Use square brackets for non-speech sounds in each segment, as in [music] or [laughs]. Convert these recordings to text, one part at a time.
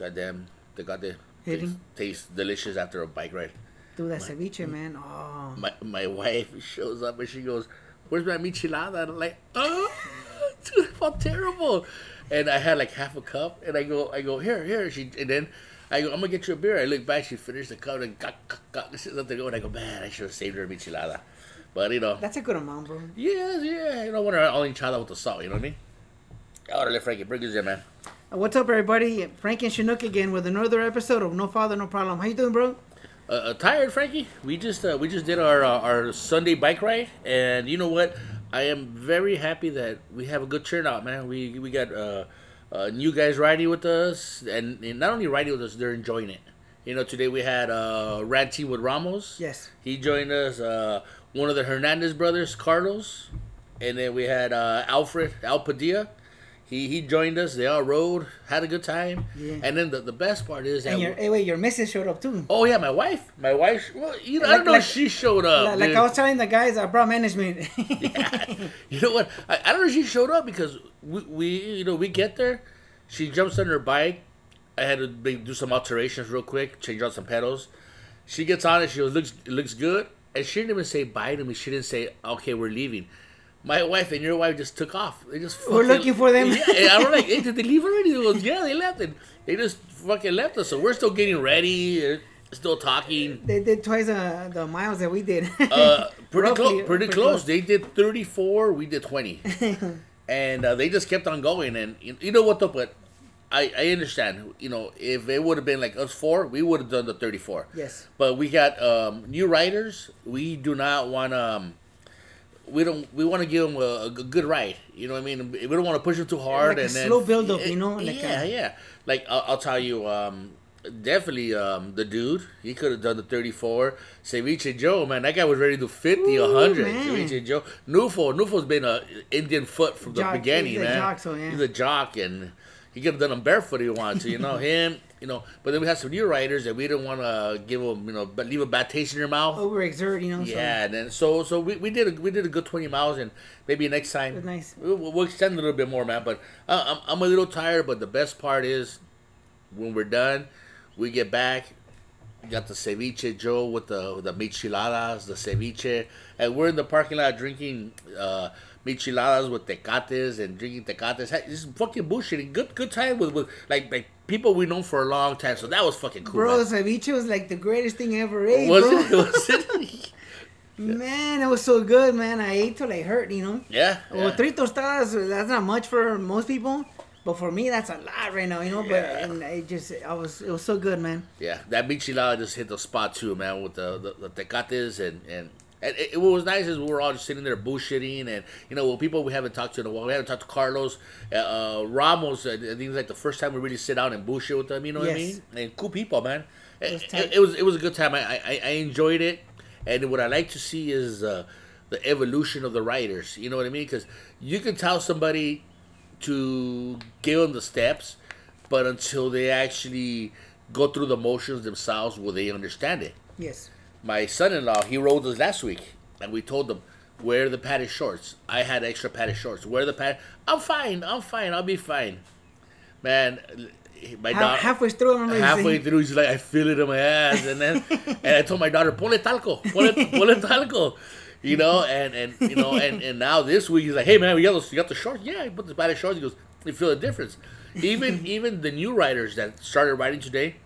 Goddamn, they got the taste, delicious after a bike ride. Dude, that ceviche, man. Oh. My my wife shows up and she goes, "Where's my michelada?" And I'm like, "Oh, [laughs] dude, I felt terrible." And I had like half a cup, and I go, I go here, here. She and then I go, I'm gonna get you a beer. I look back, she finished the cup and got, got, got this is nothing to go. And I go, man, I should have saved her a michelada. But you know, That's a good amount, bro. yeah, yeah, you don't want her all enchilada with the salt. You know what I mean? Órale, Frankie, bring us in, man. What's up, everybody? Frank and Chinook again with another episode of No Father, No Problem. How you doing, bro? Uh, uh, tired, Frankie. We just uh, we just did our uh, our Sunday bike ride, and you know what? I am very happy that we have a good turnout, man. We we got uh, uh, new guys riding with us, and, and not only riding with us, they're enjoying it. You know, today we had uh, Rad Team with Ramos. Yes. He joined us. Uh, one of the Hernandez brothers, Carlos, and then we had uh, Alfred Al Padilla. He he joined us. They all rode, had a good time. Yeah. And then the, the best part is that And your, hey, wait, your missus showed up too. Oh yeah, my wife. My wife. Well, you know, I don't know like- if she showed up. like, like. I was telling the guys, I brought management. [laughs] yeah. you know what? I, I don't know if she showed up because we, we, you know, we get there. She jumps on her bike. I had to do some alterations real quick, change out some pedals. She gets on it. She goes, "looks it looks good," and she didn't even say bye to me. She didn't say, "Okay, we're leaving." My wife and your wife just took off. They just We're looking for them. Yeah, I was like, "Hey, did they leave already?" They goes, "Yeah, they left." And they just fucking left us. So we're still getting ready, uh, still talking. they did twice uh, the miles that we did. Uh, pretty [laughs] close. Pretty pretty close. close. They did 34. We did 20, [laughs] and uh, they just kept on going. And you, you know what though? But I I understand. You know, if it would have been like us four, we would have done the 34. yes. But we got um, new riders. We do not want to. Um, we don't. We want to give them a, a good ride. You know what I mean? We don't want to push them too hard. Like a and then, slow build-up, you know, like yeah, a- yeah. Like I'll, I'll tell you. Um, definitely, um, the dude. He could have done the thirty-four. Ceviche Joe, man, that guy was ready to do 50, Ooh, 100. man. Ceviche Joe. Nufo, Nufo's been a Indian foot from the Jock. beginning, He's a man. jock, so, yeah. He's a jock, and he could have done them barefoot if he wanted to. You know [laughs] him. You know, but then we had some new riders that we didn't want to give them, you know, but leave a bad taste in their mouth. Overexert, you know. Yeah, and then so so we, we did a, we did a good twenty miles, and maybe next time nice. we'll, we'll extend a little bit more, man. But uh, I'm I'm a little tired, but the best part is when we're done, we get back. we Got the ceviche Joe with the the micheladas, the ceviche, and we're in the parking lot drinking uh, micheladas with tecates and drinking tecates. This is fucking bullshit. Good good time with, with like like people we know for a long time. So that was fucking cool. Bro, man. ceviche was like the greatest thing ever ate, was bro. it? [laughs] Was it? [laughs] [laughs] Man, it was so good, man. I ate till I hurt, you know. yeah. Well, yeah. three tostadas, that's not much for most people. But for me, that's a lot right now, you know. But Yeah. and it just, I was, it was so good, man. Yeah, that michelada just hit the spot too, man, with the the, the tecates and and. And it, what was nice is we were all just sitting there bullshitting, and you know, well, people we haven't talked to in a while. We haven't talked to Carlos, uh, uh, Ramos. I think it's like the first time we really sit down and bullshit with them. You know what I mean? And cool people, man. It, was it, it was it was a good time. I, I I enjoyed it, and what I like to see is uh, the evolution of the writers. You know what I mean? Because you can tell somebody to give them the steps, but until they actually go through the motions themselves, will they understand it? Yes. My son-in-law, he rode us last week, and we told him wear the padded shorts. I had extra padded shorts. Wear the pad. I'm fine. I'm fine. I'll be fine. Man, my Half, daughter halfway through, I you halfway through, he's like, I feel it in my ass, and then and I told my daughter, ponle talco, ponle, ponle talco, you know, and and you know, and and now this week he's like, hey man, we got those, you got the shorts, yeah, he put the padded shorts. He goes, you feel the difference. Even even the new riders that started riding today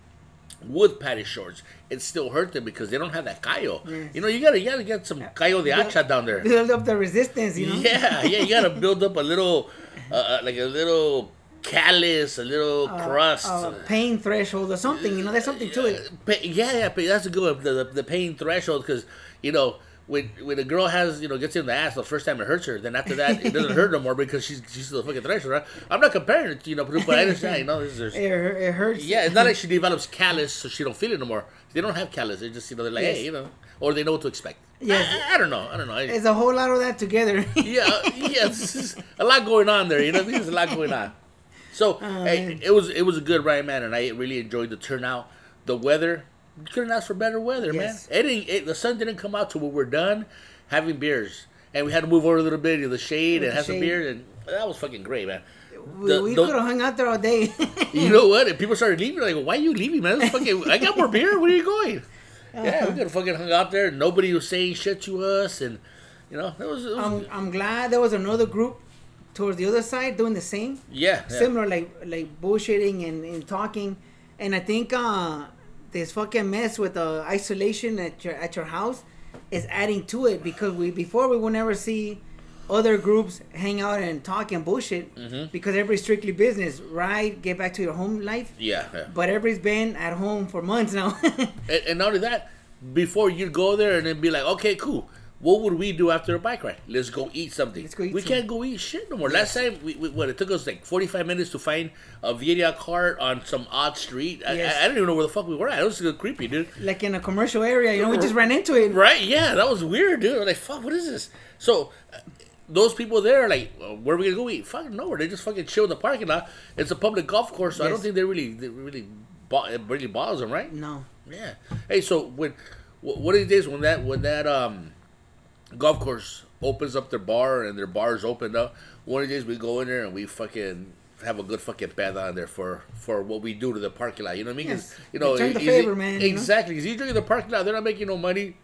with padded shorts, it still hurt them because they don't have that callo. Yes. You know, you gotta you gotta get some callo de hacha down there. build up the resistance, you know. Yeah, yeah, you gotta build up a little, uh, uh, like a little callus, a little crust. Uh, pain threshold or something, you know. There's something to it. Yeah, yeah, but that's a good one. The, the, the pain threshold because you know when when a girl has you know gets in the ass the first time it hurts her, then after that it doesn't hurt no more because she's she's the fucking threshold. Right? I'm not comparing it, to, you know, but, but I understand. You know, this is, It, it hurts. yeah, it's not like she develops callus so she don't feel it no more. They don't have callus. They just you know they're like Yes. hey you know or they know what to expect. Yes. I, I don't know. I don't know. It's a whole lot of that together. [laughs] yeah, yeah, this a lot going on there. You know, there's a lot going on. So oh, hey, it was it was a good ride, man, and I really enjoyed the turnout. The weather, couldn't ask for better weather, Yes. man. It didn't. It, the sun didn't come out till we were done having beers, and we had to move over a little bit to the shade With and the have some beer, and that was fucking great, man. we, The- we could have hung out there all day. [laughs] you know what? And people started leaving. Like, why are you leaving, man? Fucking, I got more beer. Where are you going? Yeah, we could have fucking hung out there. Nobody was saying shit to us, and you know, it was, it was I'm, I'm glad there was another group towards the other side doing the same. yeah, yeah. similar like like bullshitting and, and talking and i think uh this fucking mess with the isolation at your at your house is adding to it because we before we would never see other groups hang out and talk and bullshit Mhm. because everybody's strictly business right get back to your home life yeah, yeah. but everybody's been at home for months now [laughs] And, and not only that, before you'd go there and then be like, okay, cool. What would we do after a bike ride? Let's go eat something. Let's go eat we some- can't go eat shit no more. Last time, we, we, what it took us like forty five minutes to find a birria cart on some odd street. I, Yes. I, I don't even know where the fuck we were at. It was creepy, dude. like in a commercial area you know we just ran into it Right? Yeah, that was weird, dude. I like, fuck, what is this? So, uh, those people there, are like, uh, where are we gonna go eat? Fucking nowhere. They just fucking chill in the parking lot. It's a public golf course, so I don't think they really, they really, bo- it really bothers them, right? no Yeah. Hey, so when wh- what are these days when that when that um golf course opens up their bar and their bars opened up, one of these days we go in there and we fucking have a good fucking bed on there for for what we do to the parking lot. You know what I mean? Yes. You know, Return the favor, man. Exactly. Because you drink in the parking lot, they're not making no money.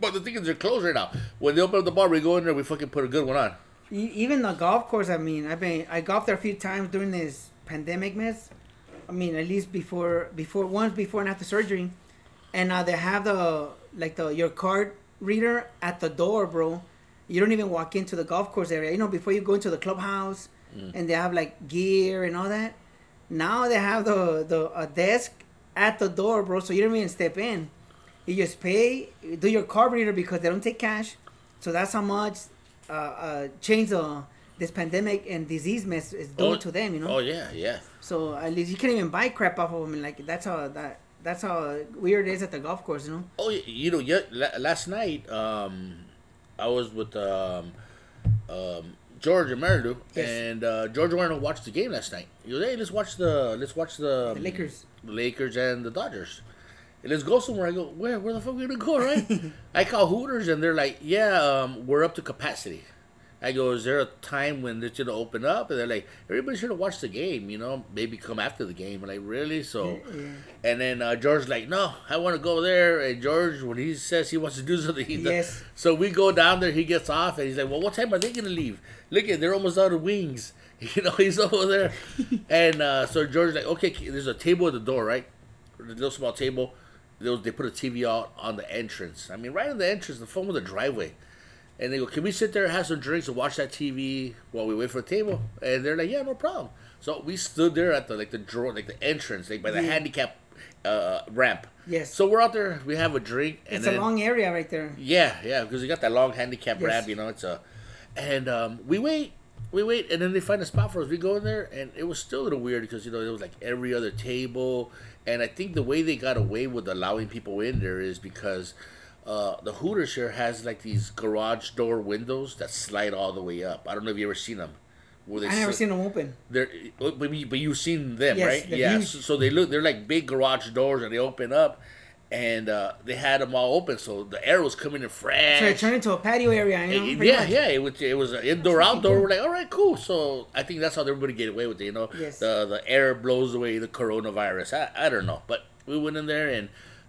But the thing is, they're closed right now. When they open up the bar, we go in there, we fucking put a good one on. Even the golf course i mean i've been i golfed there a few times during this pandemic mess i mean at least before before once before and after surgery and uh, they have the like the your card reader at the door bro. You don't even walk into the golf course area. You know before you go into the clubhouse and they have like gear and all that now they have the the a desk at the door bro so you don't even step in. You just pay do your card reader because they don't take cash. So that's how much uh, uh, change the this pandemic and disease mess is doing Oh, to them, you know. Oh yeah, yeah. So at least you can't even buy crap off of them, and like that's how that that's how weird it is at the golf course, you know. Oh, you know, yeah, last night, um, I was with um, um, George and Marilu, Yes. and uh, George wanted to watch the game last night. He goes, "Hey, let's watch the let's watch the, The Lakers. the Lakers and the Dodgers." And let's go somewhere. I go, where? Where the fuck are we gonna go? Right? [laughs] I call Hooters, and they're like, "Yeah, um, we're up to capacity." I go, "Is there a time when it's gonna open up?" And they're like, "Everybody should have watched the game. You know, maybe come after the game." Like, "Really?" So. Yeah. And then uh, George's like, no, I want to go there. And George, when he says he wants to do [laughs] something, he does. Yes. So we go down there. He gets off, and he's like, well, what time are they gonna leave? Look at, they're almost out of wings. [laughs] You know, he's over there. [laughs] and uh, so George's like, okay, there's a table at the door, right? A little small table. They they put a TV out on the entrance. I mean, right in the entrance, the front of the driveway. And they go, can we sit there, and have some drinks, and watch that TV while we wait for a table? And they're like, yeah, no problem. So we stood there at the like the drawer, like the entrance, like by the Yeah. handicap uh, ramp. Yes. So we're out there. We have a drink, and it's then a long area right there. yeah, yeah, because you got that long handicap Yes. ramp. You know, it's a, and um, we wait, we wait, and then they find a spot for us. We go in there, and it was still a little weird because you know it was like every other table, and I think the way they got away with allowing people in there is because. Uh, the Hooters here has like these garage door windows that slide all the way up. I don't know if you ever seen them. Where they I never seen them open. they're, but you- but you've seen them, Yes, right? Yeah. huge. So, so they look, they're like big garage doors, and they open up, and uh, they had them all open, so the air was coming in fresh. So it turned into a patio area, you know. It- yeah, much. yeah. It was it was indoor outdoor. We're like, all right, cool. So I think that's how everybody get away with it. You know, Yes. the the air blows away the coronavirus. I, I don't know, but we went in there and.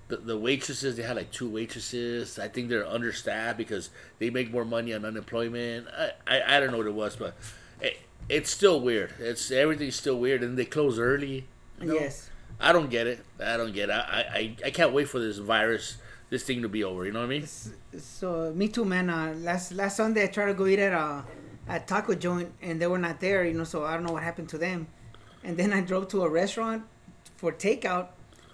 The, the waitresses they had like two waitresses. I think they're understaffed because they make more money on unemployment. I, I, I don't know what it was, but it, it's still weird. It's everything's still weird, and they close early. you know? Yes. I don't get it. I don't get it. I, I, I can't wait for this virus, this thing to be over. You know what I mean? So me too, man. Uh, last last Sunday I tried to go eat at a at taco joint and they were not there, you know. So I don't know what happened to them. And then I drove to a restaurant for takeout,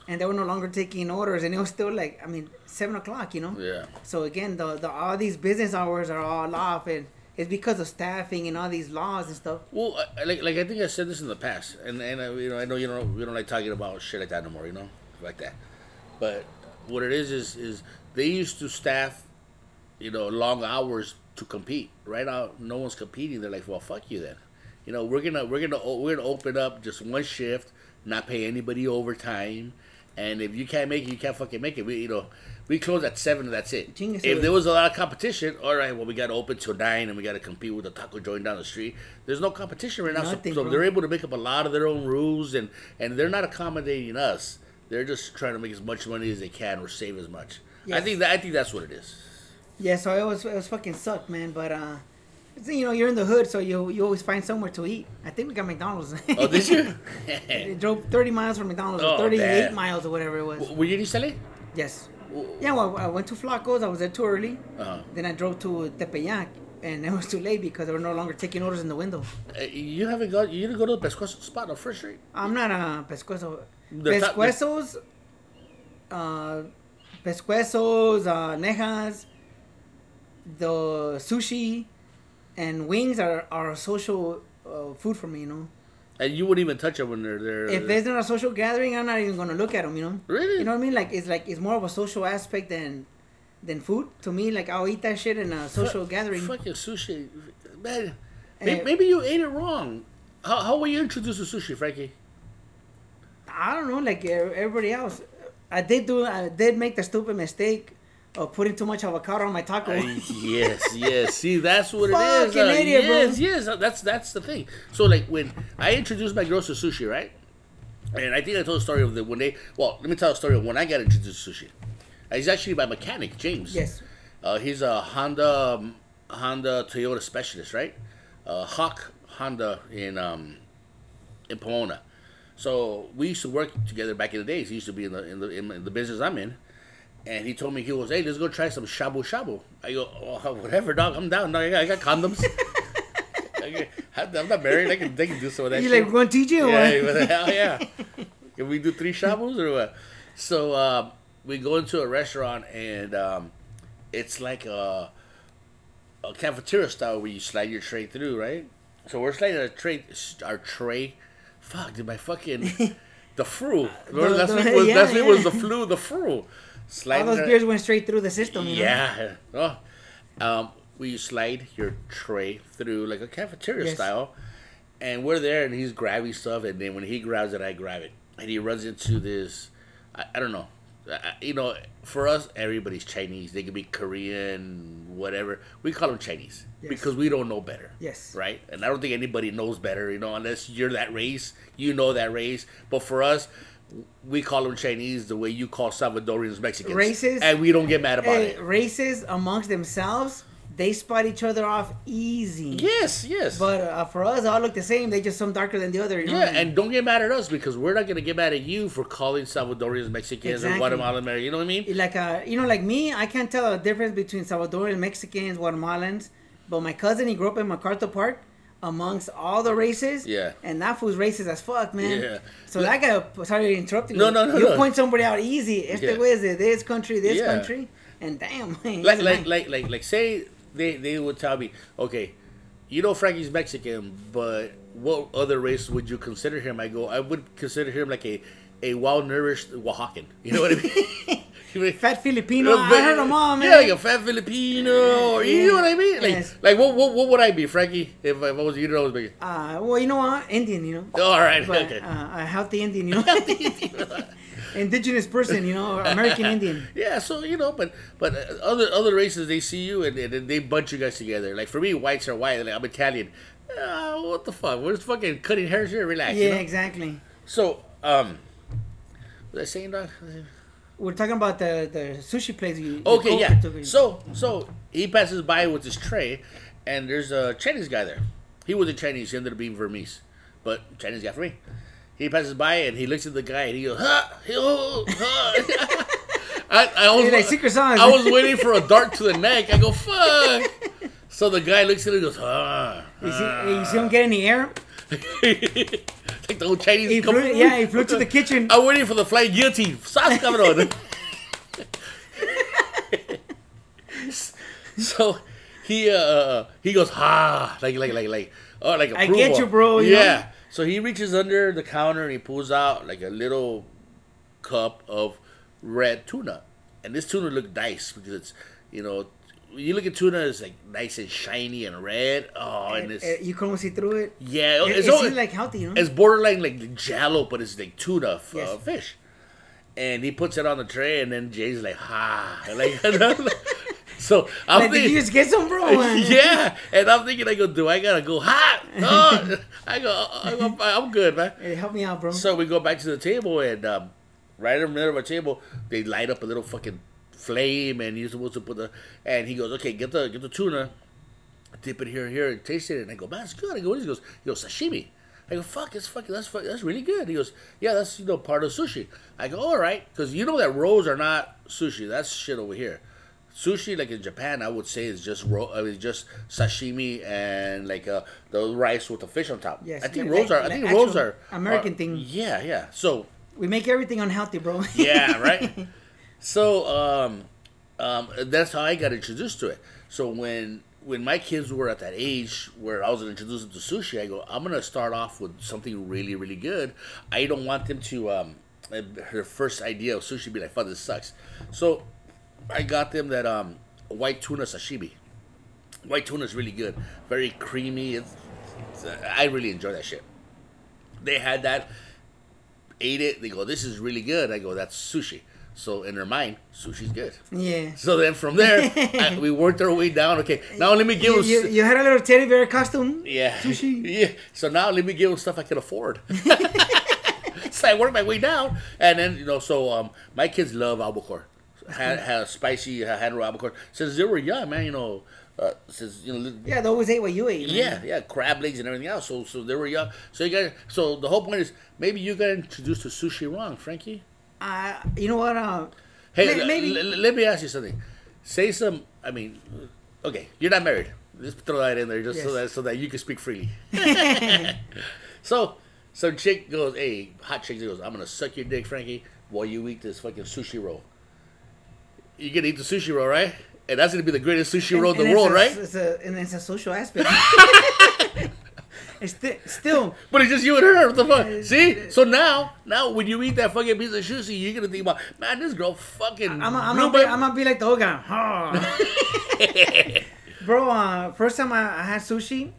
and they were no longer taking orders, and it was still like I mean seven o'clock, you know. Yeah. So again, the, the all these business hours are all off, and it's because of staffing and all these laws and stuff. Well, I- I- like like I think I said this in the past, and and uh, you know I know you don't we don't like talking about shit like that no more, you know, like that. But what it is is is they used to staff, you know, long hours to compete. Right now, no one's competing. They're like, well, fuck you then. You know, we're gonna we're gonna we're gonna open up just one shift, not pay anybody overtime, And if you can't make it, you can't fucking make it. We you know we close at seven and that's it. If there was a lot of competition, all right, well we got to open till nine and we got to compete with the taco joint down the street. There's no competition right now, so, Nothing, so bro. they're able to make up a lot of their own rules and and they're not accommodating us. They're just trying to make as much money as they can or save as much. I think that I think that's what it is. Yeah, so it was it was fucking sucked, man. But uh, you know, you're in the hood, so you you always find somewhere to eat. I think we got McDonald's. Oh, did you? [laughs] Drove 30 miles from McDonald's, Oh, or 38 damn. miles, or whatever it was. Were you in LA? Yes. Yeah, well, I went to Flacos. I was there too early. Uh-huh. Then I drove to Tepeyac, and it was too late because they were no longer taking orders in the window. Uh, you haven't got you didn't go to the Pescuezo spot on First Street. I'm not a pescuezo. The top- Pescuezos, uh, pescuezos, uh, nejas, the sushi, and wings are, are a social uh, food for me, you know. And you wouldn't even touch them when they're there. If there's not a social gathering, I'm not even gonna look at them, you know. Really? You know what I mean? Like it's like it's more of a social aspect than than food to me. Like I'll eat that shit in a social Fu- gathering. Fucking sushi, man. Eh, Maybe, maybe you ate it wrong. How, how were you introduced to sushi, Frankie? I don't know, like everybody else. I did do, I did make the stupid mistake of putting too much avocado on my taco. Uh, yes, yes. See, that's what it is. Fucking idiot, bro. yes, yes. That's that's the thing. So, like, when I introduced my girls to sushi, right? And I think I told the story of the when they. Well, let me tell a story of when I got introduced to sushi. Uh, He's actually my mechanic, James. yes. Uh, he's a Honda um, Honda Toyota specialist, right? Uh, Hawk Honda in um, in Pomona. So we used to work together back in the days. He used to be in the in the, in the business I'm in, and he told me he goes, "Hey, let's go try some shabu shabu." I go, oh, "Whatever, dog. I'm down. Dog. I got, I got condoms. [laughs] I, I'm not married. I can, they can do some of that You shit." like going to you? or Yeah, what? the hell yeah. [laughs] Can we do three shabus or what? So uh, we go into a restaurant and um, it's like a, a cafeteria style where you slide your tray through, right? So we're sliding our tray, our tray. Fuck, did my fucking [laughs] the flu? Remember The- last the- week was yeah, last week was the flu, the fru. All those beers went straight through the system. You know? yeah. [laughs] Oh. Um, you slide your tray through like a cafeteria Yes. style, and we're there, and he's grabbing stuff, and then when he grabs it, I grab it, and he runs into this. I, I don't know. I- you know, for us, everybody's Chinese. They could be Korean, whatever. We call them Chinese Yes. because we don't know better. Yes. Right? And I don't think anybody knows better, you know, unless you're that race, you know that race. But for us, we call them Chinese the way you call Salvadorians Mexicans. Races? And we don't get mad about Hey, it. races amongst themselves, they spot each other off easy. Yes, yes. But uh, for us, all look the same. They just some darker than the other. You know? yeah, and don't get mad at us because we're not gonna get mad at you for calling Salvadorians Mexicans Exactly. or Guatemalan. You know what I mean? like uh, you know, like me, I can't tell the difference between Salvadorian, Mexicans, Guatemalans. But my cousin, he grew up in MacArthur Park, amongst all the races. Yeah. And that fool's racist as fuck, man. Yeah. So that guy, sorry interrupting No, you. no, no, no. You no. point somebody out easy. Este Yeah. güey is de this country, this Yeah. country, and damn, [laughs] he Like, like, like, like, like, say they they would tell me, okay, you know Frankie's Mexican, but what other race would you consider him? I go, I would consider him like a a well nourished Oaxacan. You know what I mean? [laughs] [laughs] You mean- Fat Filipino. No, I but- heard them all, man. Yeah, like a fat Filipino. Or, You know what I mean? Like, Yes. like what, what, what would I be, Frankie? If I, if I was you, know, I was big. Uh, well, you know what? Indian, you know. All right, But okay. uh, a healthy Indian, you [laughs] know. [laughs] Indigenous person, you know, American Indian. Yeah, so you know, but but uh, other other races they see you and, and they bunch you guys together. Like for me, whites are white. Like I'm Italian. Uh, what the fuck? We're just fucking cutting hairs here. Relax. Yeah, you know? exactly. So um, was I saying, dog? We're talking about the the sushi place. You, Okay, yeah. to- So so he passes by with his tray, and there's a Chinese guy there. He wasn't Chinese. He ended up being Burmese, but Chinese guy for me. He passes by and he looks at the guy and he goes, "Ha, ho, ha." I, I was like Secret Songs. I was waiting for a dart to the neck. I go, "Fuck." So the guy looks at him and goes, "Ah." you see, you see him get in the air. [laughs] like the old Chinese. He flew, yeah, he flew to the kitchen. I'm waiting for the flying guillotine. Sauce coming on. [laughs] [laughs] so he uh, uh, uh he goes ha like like like like oh like I get you, bro, you yeah. know? So he reaches under the counter and he pulls out like a little cup of red tuna, and this tuna looked nice because it's you know. You look at tuna, it's like nice and shiny and red. Oh, and it's Uh, you can almost see through it. yeah, It, it's, like healthy, you know. it's borderline like jello, but it's like tuna f- uh, fish. and he puts it on the tray, and then Jay's like, "Ha!" [laughs] Like, so I'm Like, did thinking, you just get some, bro? [laughs] yeah, and I'm thinking, I go, do I gotta go hot? [laughs] Oh, I go, I go, I'm good, man. Hey, help me out, bro. So we go back to the table, and um, right in the middle of our table, they light up a little fucking flame, and you're supposed to put the. And he goes, okay, get the get the tuna, dip it here, and here, and taste it. And I go, man, it's good. I go, what is it? He goes, he goes, sashimi. I go, fuck, it's fucking, that's fuck, that's really good. He goes, yeah, that's you know part of sushi. I go, all right, because you know that rolls are not sushi. That's shit over here. Sushi, like in Japan, I would say is just ro- I mean, just sashimi and like uh, the rice with the fish on top. Yes, I think like- rolls are. I like think rolls are American are- thing. Yeah, yeah. So we make everything unhealthy, bro. yeah, right. [laughs] So um, um, that's how I got introduced to it. So when when my kids were at that age where I was introduced to sushi, I go, I'm gonna start off with something really, really good. I don't want them to um, her first idea of sushi be like, "Fuck, this sucks." So I got them that um, white tuna sashimi. White tuna is really good, very creamy. It's, it's- I really enjoy that shit. They had that, ate it. They go, "This is really good." I go, "That's sushi." So in their mind, sushi's good. yeah. So then from there, [laughs] I, we worked our way down. Okay, now let me give You, you, you had a little teddy bear costume. yeah, sushi. [laughs] Yeah. So now let me give them stuff I can afford. [laughs] so I worked my way down, and then you know, so um, my kids love albacore. Had, had a spicy uh, hand albacore since they were young, man. You know, uh, since you know, Yeah, they always ate what you ate. man. yeah, yeah, crab legs and everything else. So, so they were young. So you got. So the whole point is maybe you got introduced to sushi wrong, Frankie. Uh, you know what? Uh, Hey, May- l- maybe- l- let me ask you something. Say some. I mean, okay, you're not married. Just throw that in there, just so that so that you can speak freely. [laughs] so, some chick goes, "Hey, hot chick goes, I'm gonna suck your dick, Frankie, while you eat this fucking sushi roll. You're gonna eat the sushi roll, right? And that's gonna be the greatest sushi roll in the world, a, right? It's a, and it's a social aspect. [laughs] [laughs] it's sti- still, [laughs] But it's just you and her. What the fuck? See? So now, now when you eat that fucking piece of sushi, you're gonna think about, man, this girl fucking. I'm, gonna be, I'm gonna be like the old guy. [laughs] Bro, uh, first time I, I had sushi,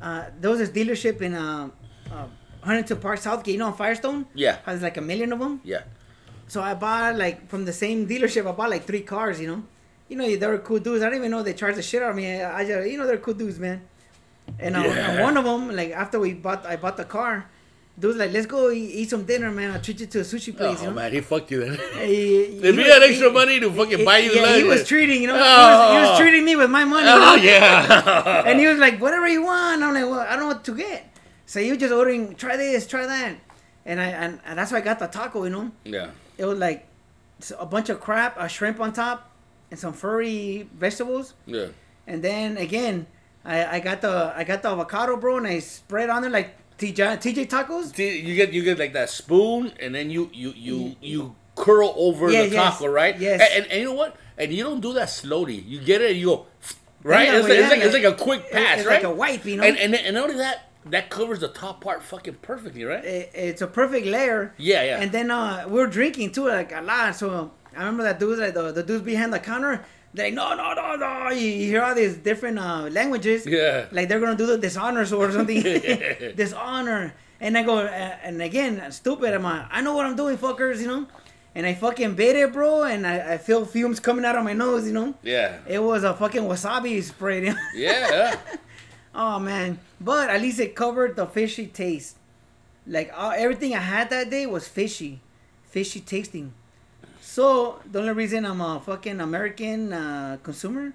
uh, there was this dealership in uh, uh, Huntington Park, Southgate, you know, on Firestone? Yeah. Has like a million of them. yeah. So I bought like from the same dealership. I bought like three cars. You know, you know they were cool dudes. I didn't even know they charged the shit out of me. I just you know they're cool dudes, man. And, Yeah. and one of them, like after we bought, I bought the car. Dude's like, let's go eat, eat some dinner, man. I'll treat you to a sushi oh, place. Oh you know? man, he fucked you then. [laughs] He, If he had extra money to fucking buy you yeah, lunch. he was treating, you know, he, was, he Oh. was treating me with my money. you Oh [laughs] yeah. And he was like, whatever you want. I'm like, well, I don't know what to get. So he was just ordering, try this, try that. And I and, and that's why I got the taco, you know. yeah. It was like a bunch of crap, a shrimp on top, and some furry vegetables. Yeah. And then again, I, I got the I got the avocado, bro, and I spread on there like TJ, TJ tacos. See, you get you get like that spoon, and then you you you you curl over Yeah, the yes, taco, right? yes. And, and, and you know what? And you don't do that slowly. You get it, and you go, right? Yeah, it's, well, like, it's, like, it's like- a quick pass, it's right? like a wipe, you know? And and and not only that, that covers the top part fucking perfectly, right? It, it's a perfect layer. Yeah, yeah. And then uh, we are drinking too, like a lot. So I remember that dudes, like the, the dudes behind the counter. They're like, no, no, no, no. You, hear all these different uh, languages. Yeah. Like they're gonna do the dishonors or something. [laughs] [laughs] Dishonor. And I go, uh, and again, stupid. I'm like, I know what I'm doing, fuckers. You know. And I fucking bit it, bro. And I, I feel fumes coming out of my nose. You know. yeah. It was a fucking wasabi spray. you know? [laughs] Yeah. yeah. Oh man, but at least it covered the fishy taste. Like uh, everything I had that day was fishy, fishy tasting. So the only reason I'm a fucking American uh, consumer,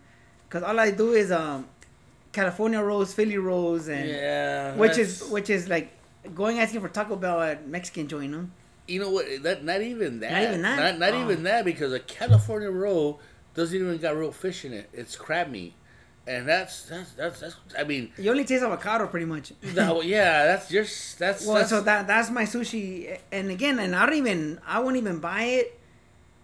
cause all I do is um, California rolls, Philly rolls, and yeah. which is which is like going asking for Taco Bell at Mexican joint, no? you know what? That not even that. Not even that? Not, not Oh. even that because a California roll doesn't even got real fish in it. It's crab meat, and that's that's that's, that's I mean, You only taste avocado pretty much. [laughs] that, yeah, that's just that's Well, that's, so that that's my sushi, and again, and I don't even I won't even buy it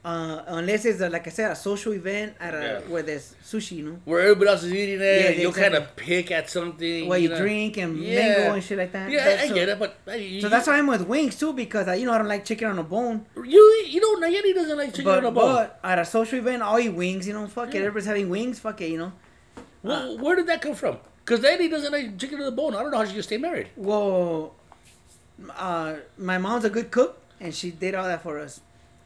uh, unless it's a, like I said a social event at a Yeah. where there's sushi, you know, where everybody else is eating it. Yeah, you'll exactly. kind of pick at something. where you know? drink and Yeah. mango and shit like that. Yeah, I so, get it, but uh, you, So that's why I'm with wings too because I, you know I don't like chicken on a bone. you you know Nayeli doesn't like chicken But, on a bone. but at a social event, I'll eat wings. You know, fuck it, everybody's having wings. Fuck it, you know. Well, where did that come from? Because Nayeli doesn't like chicken on the bone. I don't know how she just stay married. Well, uh, my mom's a good cook and she did all that for us.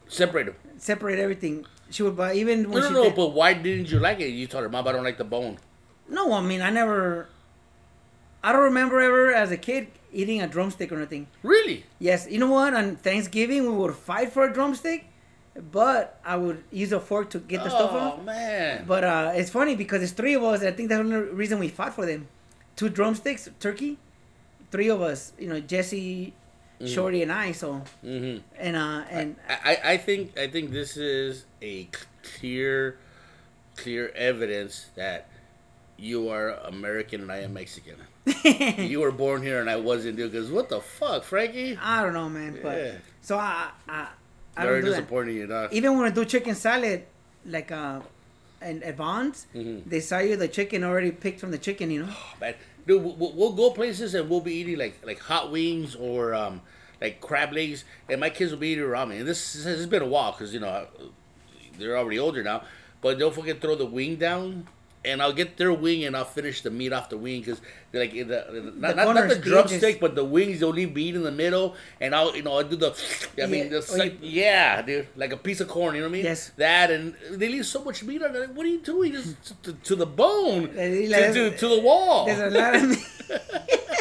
Separate them. separate everything. She would buy even when no, she no. did- But why didn't you like it? You told her, "Mom, I don't like the bone." No, I mean I never. I don't remember ever as a kid eating a drumstick or anything. Really? Yes, you know what? On Thanksgiving we would fight for a drumstick, but I would use a fork to get the stuff oh off. man. But uh, it's funny because it's three of us. I think that's the only reason we fought for them. Two drumsticks, turkey, three of us. You know, Jesse, Shorty, and I. So hmm and uh and I, I- I think I think this is a clear, clear evidence that you are American and I am Mexican. [laughs] you were born here and I wasn't, dude. Because what the fuck, Frankie? I don't know, man. But Yeah. so I I I Very do disappointing, you know. Even when I do chicken salad, like uh, and at Vons, Mhm. they sell you the chicken already picked from the chicken. You know. Man, dude, we'll, we'll go places and we'll be eating like like hot wings or um like crab legs, and my kids will be eating ramen. And this has been a while because you know they're already older now, but don't forget throw the wing down. And I'll get their wing and I'll finish the meat off the wing because like the, the, not, not, not the drumstick but the wings they'll leave meat in the middle and I'll you know I'll do the I mean Yeah, the suck- yeah dude like a piece of corn you know what I mean Yes. that and they leave so much meat on it what are you doing just to, to the bone to, to, to the wall There's a lot of [laughs] meat. [laughs]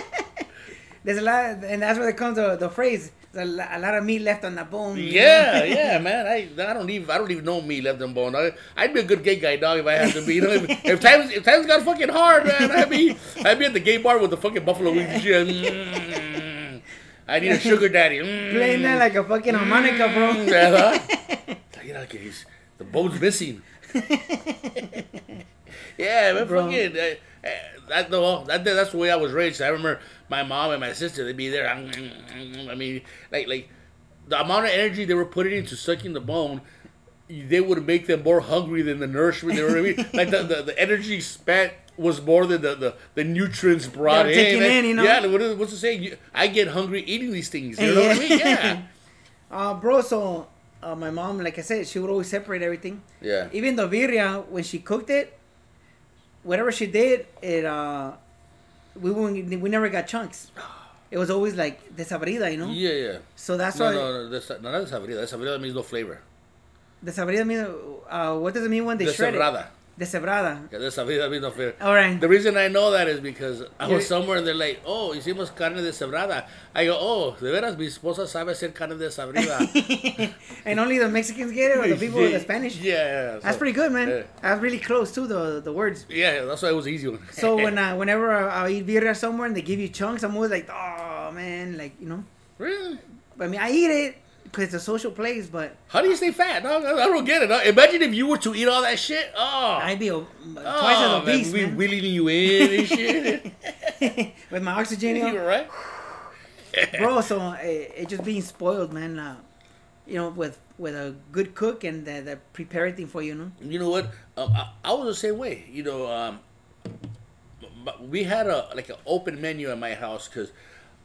There's a lot, and that's where it comes the, the phrase. There's a, lo- a lot of meat left on the bone. Yeah, [laughs] yeah, man. I I don't even I don't even know me left on bone. I, I'd be a good gay guy dog if I had to be. You know, if, if times if times got fucking hard, man, I'd be I'd be at the gay bar with the fucking buffalo wings and shit. Mm. I need a sugar daddy. Mm. Playing that like a fucking harmonica, bro. Yeah, huh? you know, the bone's missing. [laughs] yeah, man, Bro. fucking. That, no, that, that's the way I was raised. I remember my mom and my sister. They'd be there. I mean, like like the amount of energy they were putting into sucking the bone. They would make them more hungry than the nourishment they were. [laughs] like the, the, the energy spent was more than the, the, the nutrients brought in. taking man. in, you know? Yeah, what is, what's it say? You, I get hungry eating these things. You know what I mean? Yeah. [laughs] Uh, bro, so uh, my mom, like I said, she would always separate everything. Yeah. Even the birria, when she cooked it, whatever she did, it uh, we we never got chunks. It was always like desabrida, you know. Yeah, yeah. So that's No, why no, no, no, not desabrida. Desabrida means no flavor. desabrida means uh, what does it mean when they shred it? Deshebrada. Yeah, desabrida means no flavor. All right. The reason I know that is because I was somewhere and they're like, oh, hicimos carne deshebrada. I go, oh, de veras, mi esposa sabe hacer carne desabrida. [laughs] and only the Mexicans get it, or the people with the [laughs] Spanish. Yeah. That's so- pretty good, man. Yeah. That's really close to the the words. Yeah, that's why it was easy one. So [laughs] when uh, whenever I, I eat birria somewhere and they give you chunks, I'm always like, oh man, like you know. really? I mean, I eat it because it's a social place, but How do you stay fat? No, I don't get it. No. Imagine if you were to eat all that shit. Oh, I'd be a, twice oh, as obese, man, we man. wheeling you in and shit. [laughs] With my oxygen, you [laughs] right? bro. So uh, it just being spoiled, man. Uh, you know, with with a good cook and that that prepare everything for you, know. You know what? Um, I, I was the same way. You know, um, we had a like an open menu at my house because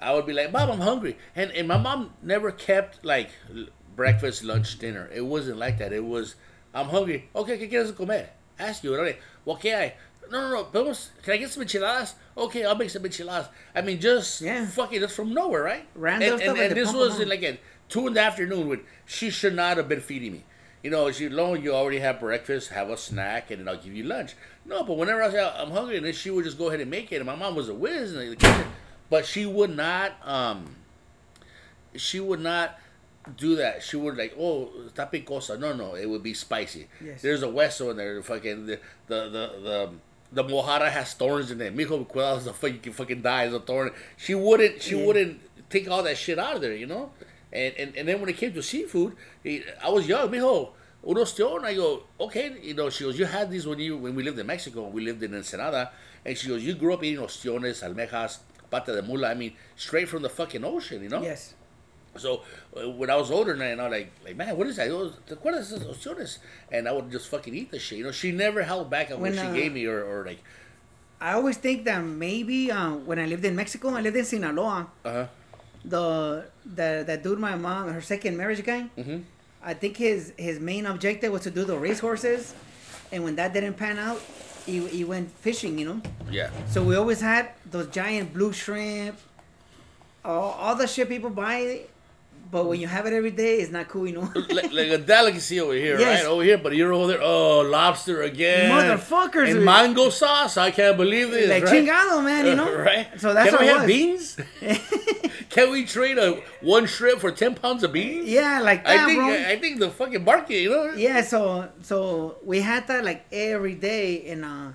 I would be like, "Mom, I'm hungry," and and my mom never kept like l- breakfast, lunch, dinner. It wasn't like that. It was, "I'm hungry." Okay, ¿qué quieres comer? Ask you. Okay, well, ¿qué hay? No, no, no. Vamos, can I get some enchiladas? Okay, I'll make some enchiladas. I mean, just Yeah. fucking just from nowhere, right? Random and, stuff and, like and this was out. like at two in the afternoon when she should not have been feeding me. You know, she lo you already have breakfast, have a snack, and then I'll give you lunch. No, but whenever I out, I'm hungry, and then she would just go ahead and make it. And my mom was a whiz in the kitchen, but she would not. Um, she would not do that. She would like, oh, está picosa. No, no, it would be spicy. Yes. There's a hueso in there. Fucking the the the. the the mojarra has thorns in it. Mijo, cuidado, the fuck, you can fucking die as a thorn. She wouldn't. She Yeah. wouldn't take all that shit out of there, you know. And and, and then when it came to seafood, I was young, mijo. Uno stión. I go, okay, you know. She goes, you had these when you when we lived in Mexico. We lived in Ensenada, and she goes, you grew up eating ostiones, almejas, pata de mula. I mean, straight from the fucking ocean, you know. Yes. So uh, when I was older, and I like, like, man, what is that? Oh, ¿Te acuerdas de esas opciones? And I would just fucking eat the shit. You know, she never held back on what When, she uh, gave me, or, or like, I always think that maybe uh, when I lived in Mexico, I lived in Sinaloa. uh huh, The the that dude, my mom, her second marriage guy. Mhm. I think his his main objective was to do the racehorses, and when that didn't pan out, he he went fishing. You know. yeah, So we always had those giant blue shrimp. All, all the shit people buy, But when you have it every day, it's not cool, you know. [laughs] like, like a delicacy over here, Yes. right? Over here, but you're over there. Oh, lobster again, Motherfuckers, and mango sauce. I can't believe this. like right? chingado, man, you [laughs] know. right? So that's Can what we have was. beans? [laughs] Can we trade a one shrimp for ten pounds of beans? Yeah, like I that, think bro. I think the fucking market, you know. Yeah, so so we had that like every day, and uh,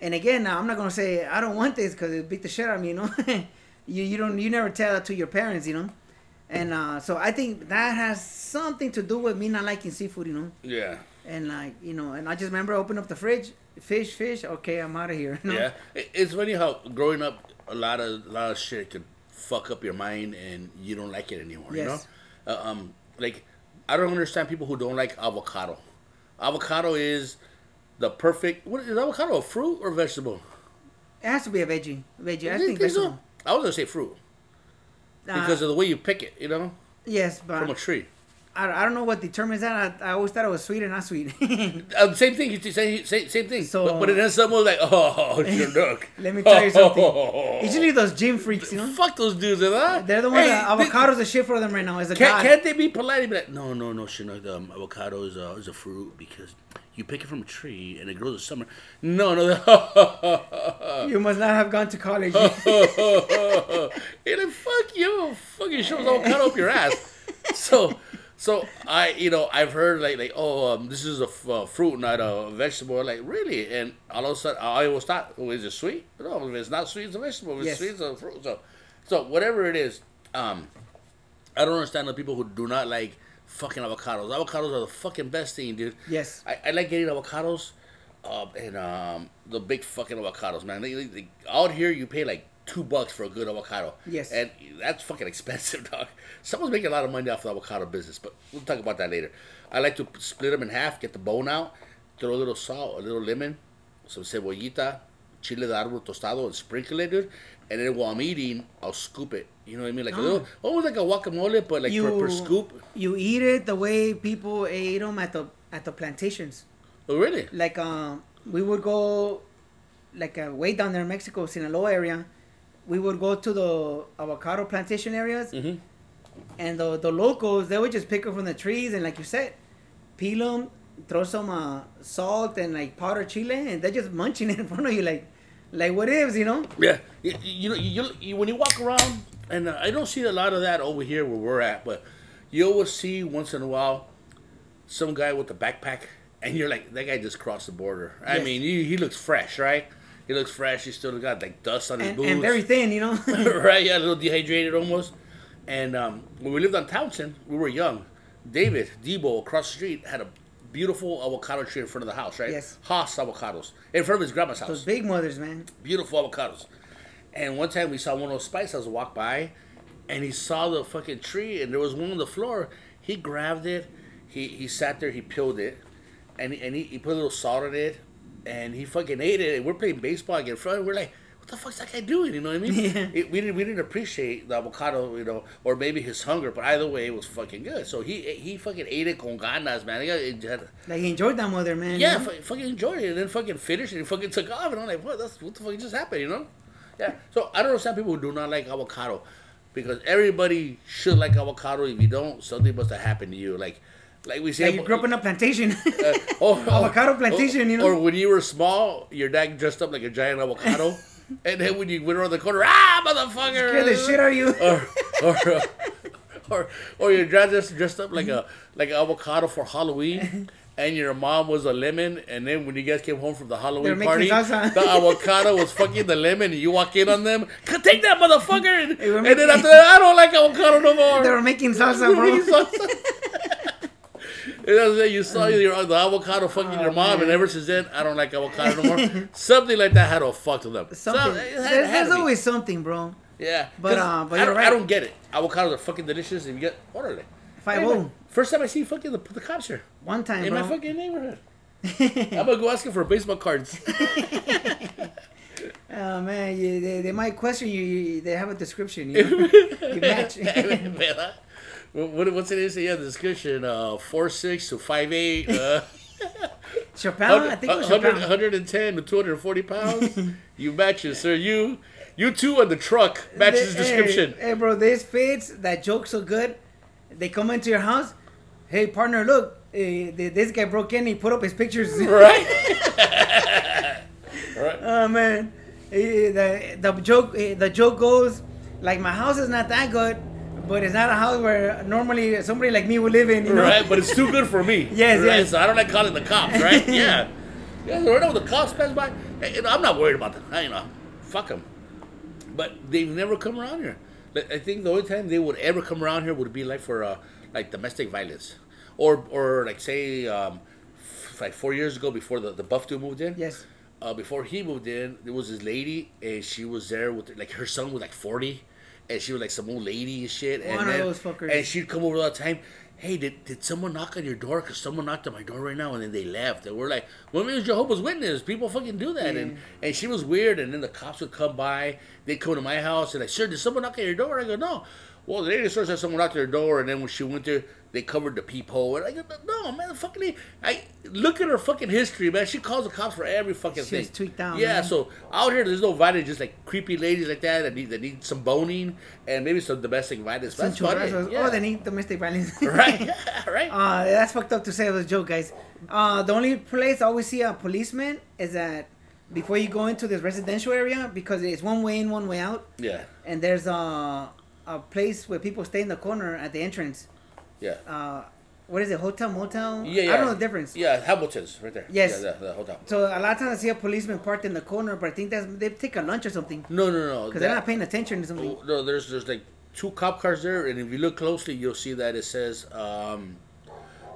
and again, I'm not gonna say I don't want this because it beat the shit out of me, you know. you you don't you never tell that to your parents, you know. And uh, so I think that has something to do with me not liking seafood, you know. Yeah, And like you know, and I just remember open up the fridge, fish, fish. Okay, I'm out of here. [laughs] you know? yeah. It's funny how growing up, a lot of a lot of shit can fuck up your mind, and you don't like it anymore. You know, Yes. uh, um, like I don't understand people who don't like avocado. Avocado is the perfect. What is avocado? A fruit or vegetable? It has to be a veggie. Veggie. I You think so? vegetable. I was gonna say fruit because of the way you pick it. You know, yes, but from a tree. I, I don't know what determines that. I, I always thought it was sweet and not sweet. Uh, [laughs] same thing. You say same, same thing. So- but, but it has someone like, oh, [laughs] your duck. [laughs] Let me tell you something. Usually those gym freaks, you know. Fuck those dudes, huh? They're the ones Hey, that they- avocados are shit for them right now. As a Can't, god. can't they be polite and be like, no, no, no, Chinook, um, avocado is a, is a fruit because you pick it from a tree and it grows in summer. No, no. [laughs] You must not have gone to college. [laughs] Like, fuck you. Fucking all cut up your ass. So, so I, you know, I've heard like, like, oh, um, this is a f- uh, fruit, not a vegetable. Like, really? And all of a sudden, I always thought, oh, is it sweet? No, if it's not sweet, it's a vegetable. If it's Yes. sweet, it's a fruit. So, so whatever it is, um, I don't understand the people who do not like fucking avocados. Avocados are the fucking best thing, dude. Yes. I, I like getting avocados, uh, and um, the big fucking avocados, man. They, they, they- out here, you pay like two bucks for a good avocado. Yes. And that's fucking expensive, [laughs] dog. Someone's making a lot of money off the avocado business, but we'll talk about that later. I like to split them in half, get the bone out, throw a little salt, a little lemon, some cebollita, chile de árbol tostado, and sprinkle it, dude. And then while I'm eating, I'll scoop it. You know what I mean? Like a little, almost like a guacamole, but like per, per scoop. You eat it the way people ate them at the at the plantations. Oh, really? Like um, we would go, like uh, way down there in Mexico, Sinaloa area. We would go to the avocado plantation areas, Mhm. and the the locals they would just pick them from the trees and like you said, peel them, throw some uh, salt and like powdered chile, and they're just munching [laughs] it in front of you like, like what ifs, you know? Yeah, you, you know, you, you when you walk around, and uh, I don't see a lot of that over here where we're at, but you always see once in a while some guy with a backpack, and you're like, that guy just crossed the border. I Yes. mean, he, he looks fresh, right? He looks fresh. He still got like dust on his And, boots, and very thin, you know? [laughs] right? Yeah, a little dehydrated almost. And um, when we lived on Townsend, we were young. David Debo across the street had a beautiful avocado tree in front of the house, right? Yes. Hass avocados in front of his grandma's house Those big mothers, man. beautiful avocados. And one time we saw one of those spice houses walk by, and he saw the fucking tree, and there was one on the floor. He grabbed it, he he sat there, he peeled it, and he, and he, he put a little salt in it, and he fucking ate it. And we're playing baseball again in front. We're like, what the fuck's that guy doing? You know what I mean? Yeah. It, we didn't we didn't appreciate the avocado, you know, or maybe his hunger. But either way, it was fucking good. So he he fucking ate it con ganas, man. He got- had- Like he enjoyed that mother, man. yeah, fu- fucking enjoyed it, and then fucking finished it, and fucking took off, and I'm like, what? That's what the fuck just happened, you know? Yeah. So I don't understand people who do not like avocado, because everybody should like avocado. If you don't, something must have happened to you. Like, like we say, Like you grew up in a plantation. [laughs] uh, oh, [laughs] avocado plantation, oh, you know? Or when you were small, your dad dressed up like a giant avocado, [laughs] and then when you went around the corner, ah, motherfucker! Scare the shit out of you. or or uh, or or your dad just dressed up like a like an avocado for Halloween. And your mom was a lemon, and then when you guys came home from the Halloween party, salsa. the avocado was fucking the lemon, and you walk in on them, take that motherfucker, and, were and then making- after that, I don't like avocado no more. they were making salsa, bro. And [laughs] that's you saw your the avocado fucking Oh, your mom, man. and ever since then, I don't like avocado no more. Something like that had to fucked with them. Something. So, had- There's, had there's always something, bro. Yeah, But, uh, but I, don't, I don't get it. Avocados are fucking delicious. If you get orderly. Five Hey. First time I see fucking the, the cops here One time, in bro. my fucking neighborhood. [laughs] I'm gonna go asking for baseball cards. [laughs] [laughs] Oh man, you, they, they might question you, you. They have a description. You, know? you match. What, what- what's it is? Yeah, the description. Uh, four six to five eight. Uh, [laughs] Chappelle, I think it was 100, Chappelle. 110 to 240 pounds. [laughs] you match it, sir. You you two on the truck matches the Hey, description. Hey, bro, this fits. That joke's so good. they come into your house. Hey, partner, look, eh, this guy broke in. He put up his pictures. [laughs] Right. right. Oh man, Eh, the the joke eh, the joke goes like my house is not that good, but it's not a house where normally somebody like me would live in. You know? Right, but it's too good for me. [laughs] Yes, right? yes. So I don't like calling the cops, right? [laughs] yeah. Yeah, so right now the cops pass by, I'm not worried about them. I, you know, fuck them. But they've never come around here. I think the only time they would ever come around here would be like for uh, like domestic violence, or or like say um, f- like four years ago before the the buff dude moved in. Yes. uh, before he moved in, there was this lady, and she was there with like her son was like forty, and she was like some old lady and shit. And One of then- those fuckers. And she'd come over all the time. Hey, did, did someone knock on your door? Cause someone knocked on my door right now, and then they left. And we're like, well, maybe it's Jehovah's Witness. People fucking do that. And and she was weird. And then the cops would come by. They'd come to my house and like, sir, did someone knock on your door? I go, no. Well, the lady said someone knocked on her door, and then when she went there, they covered the peephole. And I go, no, man, the fucking I look at her fucking history, man. She calls the cops for every fucking She thing. was tweaked out, Yeah, man. so out here, there's no violence, just like creepy ladies like that that need that need some boning and maybe some domestic violence. Some That's funny. Yeah. Oh, they need domestic violence. [laughs] right, [laughs] right. Uh, that's fucked up to say it was a joke, guys. Uh, the only place I always see a policeman is that before you go into this residential area because it's one way in, one way out, yeah, and there's a a place where people stay in the corner at the entrance. Yeah, Uh, what is it? Hotel, motel? yeah, yeah. I don't know the difference. Yeah, Hamilton's right there. Yes. yeah, the, the hotel. So a lot of times I see a policeman parked in the corner, but I think that's they take a lunch or something No, no, no. because they're not paying attention to something. Oh, No, there's there's like two cop cars there, and if you look closely, you'll see that it says um,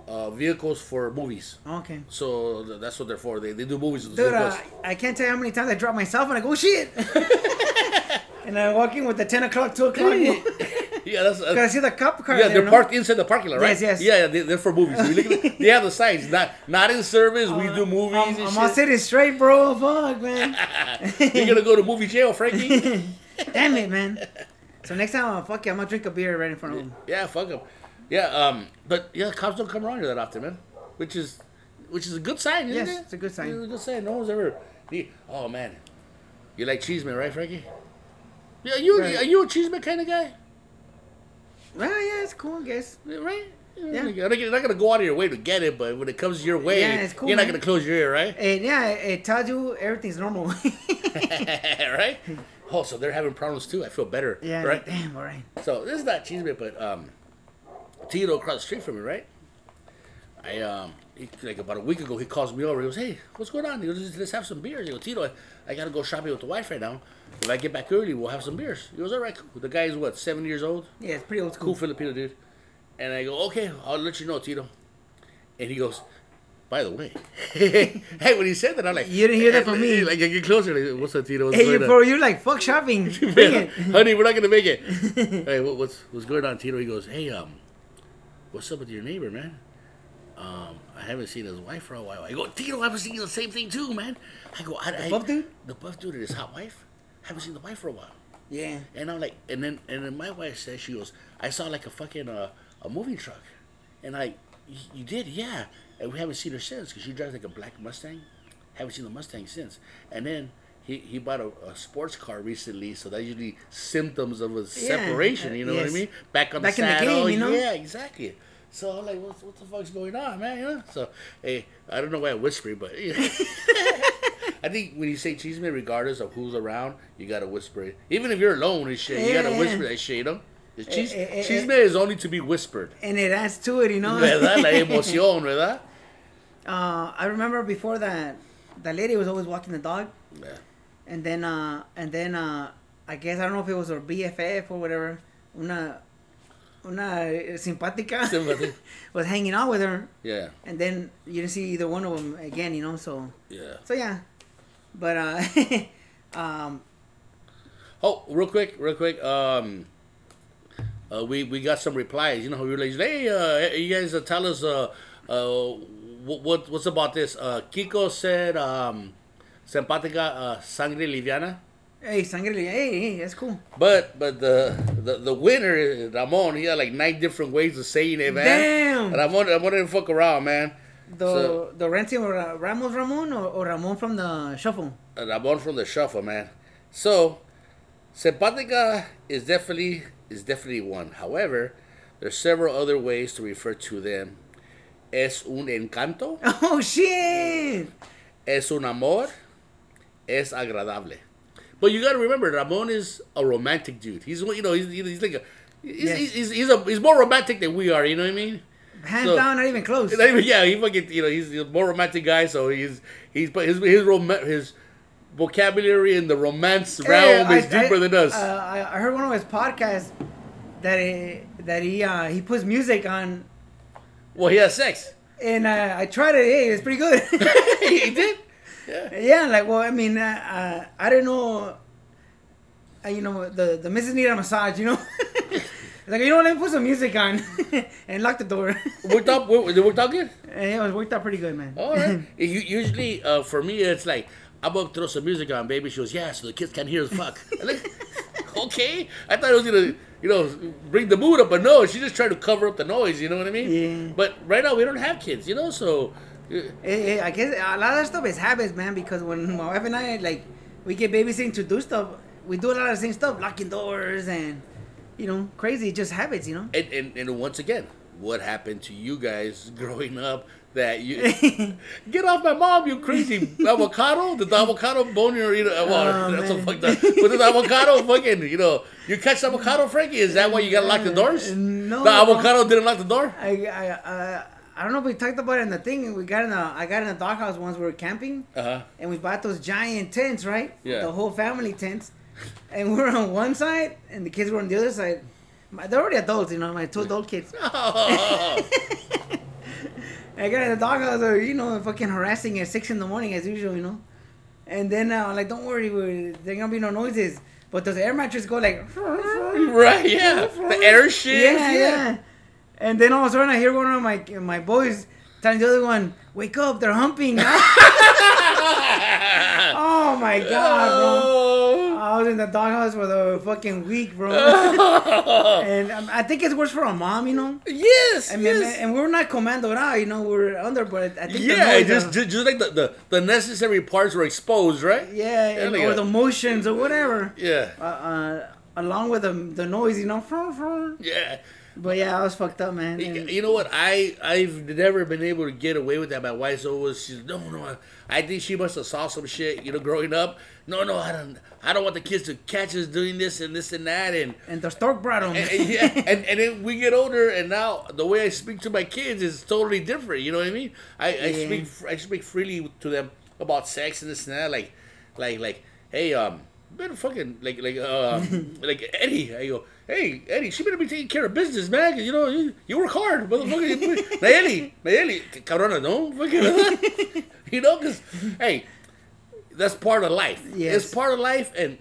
uh, vehicles for movies. Okay. So th- that's what they're for. They, they do movies with Dude, uh, I can't tell you how many times I drop myself and I go, "Oh, shit. [laughs] and I walk in with the 10 o'clock, 2 o'clock. [laughs] yeah, that's. Because I see the cop car yeah, there, they're no? parked inside the parking lot, right? Yes, yes. Yeah, yeah, they, they're for movies. Look at the, they have the signs, not not in service. we do movies Uh, I'm, and I'm all shit. city straight, bro. Fuck, man. [laughs] You're gonna go to movie jail, Frankie? [laughs] Damn it, man. So next time, uh, fuck you. I'm gonna drink a beer right in front of him. yeah, fuck them. Yeah, um, but yeah, cops don't come around here that often, man. Which is, which is a good sign, isn't Yes, it? it's a good sign. It's a good sign. No one's ever. Oh man, you like cheeseman, right, Frankie? Yeah, you Right. are you a cheeseman kind of guy, Well, yeah, it's cool, I guess. right? Yeah. You're not not gonna go out of your way to get it, but when it comes your way, Yeah, it's cool, you're not man. gonna close your ear, right? And yeah, it tells you everything's normal. [laughs] [laughs] right? Oh, so they're having problems too. I feel better. yeah, Right. damn, all right. So this is not cheeseman, but um, Tito across the street from me, right? I um, he, like about a week ago, he calls me over. He goes, "Hey, what's going on?" He goes, "Let's have some beers." He goes, "Tito, I, I gotta go shopping with the wife right now. If I get back early, we'll have some beers." He goes, "All right." Cool. The guy is what, seven years old? Yeah, it's pretty old Cool. Filipino dude. And I go, "Okay, I'll let you know, Tito." And he goes. By the way, [laughs] hey, when he said that, I'm like, You didn't hear that from [laughs] me. Like, get closer. Like, What's up, Tito? What's Hey, you on?" bro, you're like fuck shopping. [laughs] Honey, we're not gonna make it. hey, what, what's what's going on, Tito? He goes, hey, um, what's up with your neighbor, man? Um, I haven't seen his wife for a while. I go, Tito, I haven't seen the same thing too, man. I go, I, I, buff dude? the buff dude and his hot wife. Haven't seen the wife for a while. Yeah. And I'm like, and then and then my wife says, she goes, I saw like a fucking uh, a moving truck, and I, you did, yeah. And we haven't seen her since because she drives like a black Mustang. Haven't seen the Mustang since. And then he, he bought a, a sports car recently, so that's usually symptoms of a separation. You know what I mean? Back on Back the in the saddle. game, you know? Yeah, exactly. So I'm like, what, what the fuck's going on, man? You know? So hey, I don't know why I'm whispering, but you [laughs] know. I think when you say cheeseman, regardless of who's around, you gotta whisper it. Even if you're alone and shit, you gotta whisper that shit, know? The cheese, eh, eh, cheeseman is only to be whispered. And it adds to it, you know. ¿Verdad? La [laughs] emoción, ¿verdad? uh, I remember before that, the lady was always walking the dog, Yeah. and then, uh, and then, uh, I guess I don't know if it was her BFF or whatever, una, una simpática, [laughs] Sympathy. [laughs] was hanging out with her, Yeah. and then you didn't see either one of them again, you know. So, Yeah. so yeah, but uh, [laughs] um, Oh, real quick, real quick. Um, uh, we we got some replies. You know, we were like, hey, uh, you guys uh, tell us uh, uh, what, what what's about this? Uh, Kiko said, um, "Simpática, uh, sangre liviana." hey, sangre, hey, hey, that's cool. But but the the, the winner, Ramon, he had like nine different ways of saying it, man. Damn. Ramon, Ramon didn't fuck around, man. The So- the Renzi or uh, Ramos Ramon or, or Ramon from the shuffle. Ramon from the shuffle, man. So, Simpática is definitely is definitely one. However, There's several other ways to refer to them. Es un encanto, [laughs] Oh shit! es un amor, es agradable. But you got to remember, Ramon is a romantic dude. He's you know he's he's like a he's, Yes. he's, he's, a, he's more romantic than we are. You know what I mean? Hands So- down, not even close. Not even- yeah, he fucking you know he's a more romantic guy. So he's he's but his his rom- his vocabulary in the romance realm Hey, is deeper I- than us. Uh, I, I heard one of his podcasts that he, that he uh, he puts music on, well, he has sex. and uh, I tried it. Hey, it's pretty good. [laughs] he did. [laughs] Yeah. yeah, like well, I mean, uh, uh, I don't know. Uh, you know, the the missus need a massage. You know, [laughs] like you know, let me put some music on [laughs] and lock the door. Worked out. Worked, worked out good. and it was worked out pretty good, man. All right. [laughs] U- Usually, uh, for me, it's like I'm gonna throw some music on, baby. She goes, yeah, so the kids can't hear us fuck. Like, [laughs] okay. I thought it was gonna, you know, bring the mood up, but no, she just tried to cover up the noise. You know what I mean? Yeah. But right now we don't have kids, you know, so. uh, Eh, eh, I guess a lot of stuff is habits, man. Because when my wife and I like, we get babysitting to do stuff. We do a lot of the same stuff, locking doors and, you know, crazy, just habits, you know. And, and, and once again, what happened to you guys [laughs] growing up that you [laughs] get off my mom, you crazy avocado? Did the avocado bone your you know? Well, Oh, [laughs] that's so man. fucked up. But the avocado fucking you know? You catch the avocado, Frankie? Is that why you gotta lock the doors? No. The avocado didn't lock the door. I, I, uh, I don't know if we talked about it in the thing. We got in a, I got in a doghouse once. We were camping, Uh huh. and we bought those giant tents, right? Yeah. The whole family tents, and we were on one side, and the kids were on the other side. My, they're already adults, you know, my two adult kids. Oh. [laughs] I got in the doghouse, uh, you know, fucking harassing at six in the morning as usual, you know. And then uh, like, don't worry, we're, there gonna be no noises. But those air mattresses go like, [laughs] right? Yeah. The air shit. yeah, yeah. And then all of a sudden, I hear one of my my boys telling the other one, "Wake up, they're humping." [laughs] oh my god, bro! I was in the doghouse for the fucking week, bro. [laughs] and um, I think it's worse for a mom, you know. Yes. I mean, yes. and we're not commando out, you know. We're under, but I think yeah, just, uh, just just like the, the the necessary parts were exposed, right? yeah, and, like or a- the motions or whatever. Yeah. Uh, uh, along with the the noise, you know. Yeah. But yeah, I was fucked up, man. And- You know what? I I've never been able to get away with that. My wife's always she's no no. I think she must have saw some shit. You know, growing up. No no, I don't. I don't want the kids to catch us doing this and this and that and. and the stork brought him. And, and, yeah, [laughs] and and then we get older, and now the way I speak to my kids is totally different. You know what I mean? I, I speak I speak freely to them about sex and this and that. Like, like like hey um, better fucking like like uh [laughs] like Eddie. I go hey Eddie, she better be taking care of business, man. you know you, you work hard, motherfucker. [laughs] Nayeli, Nayeli, cabrona, no fucking. [laughs] you know, because hey, that's part of life. Yes. It's part of life, and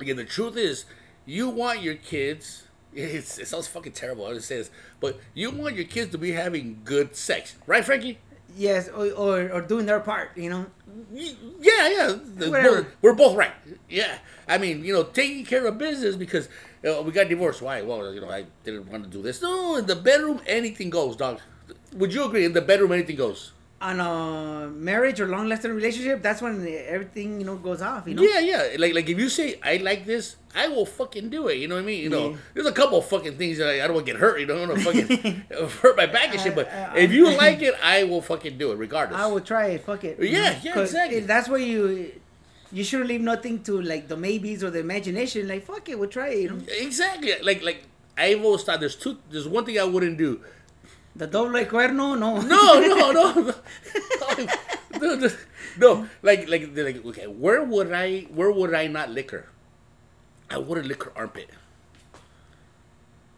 again, the truth is, you want your kids. It's, it sounds fucking terrible. I just say this, but you want your kids to be having good sex, right, Frankie? Yes, or, or or doing their part, you know. Yeah, yeah. We're, we're both right. Yeah. I mean, you know, taking care of business because uh, we got divorced. Why? Well, you know, I didn't want to do this. No, in the bedroom, anything goes, dog. Would you agree? In the bedroom, anything goes. On a marriage or long lasting relationship, that's when everything you know goes off. You know. Yeah, yeah. Like, like if you say I like this, I will fucking do it. You know what I mean? You know, Yeah. there's a couple of fucking things that I, I don't want to get hurt. You know, I don't want to fucking [laughs] [laughs] hurt my back and shit. But I- I- if you [laughs] like it, I will fucking do it regardless. I will try it. Fuck it. Yeah, know? yeah, exactly. it- That's where you you shouldn't leave nothing to like the maybes or the imagination. Like fuck it, we'll try it. You know. Exactly. Like, like I've always thought there's two. There's one thing I wouldn't do. The doble cuerno, no. No, no, no, no, no, no, no. Like, like, like, okay, where would I, where would I not lick her? I wouldn't lick her armpit,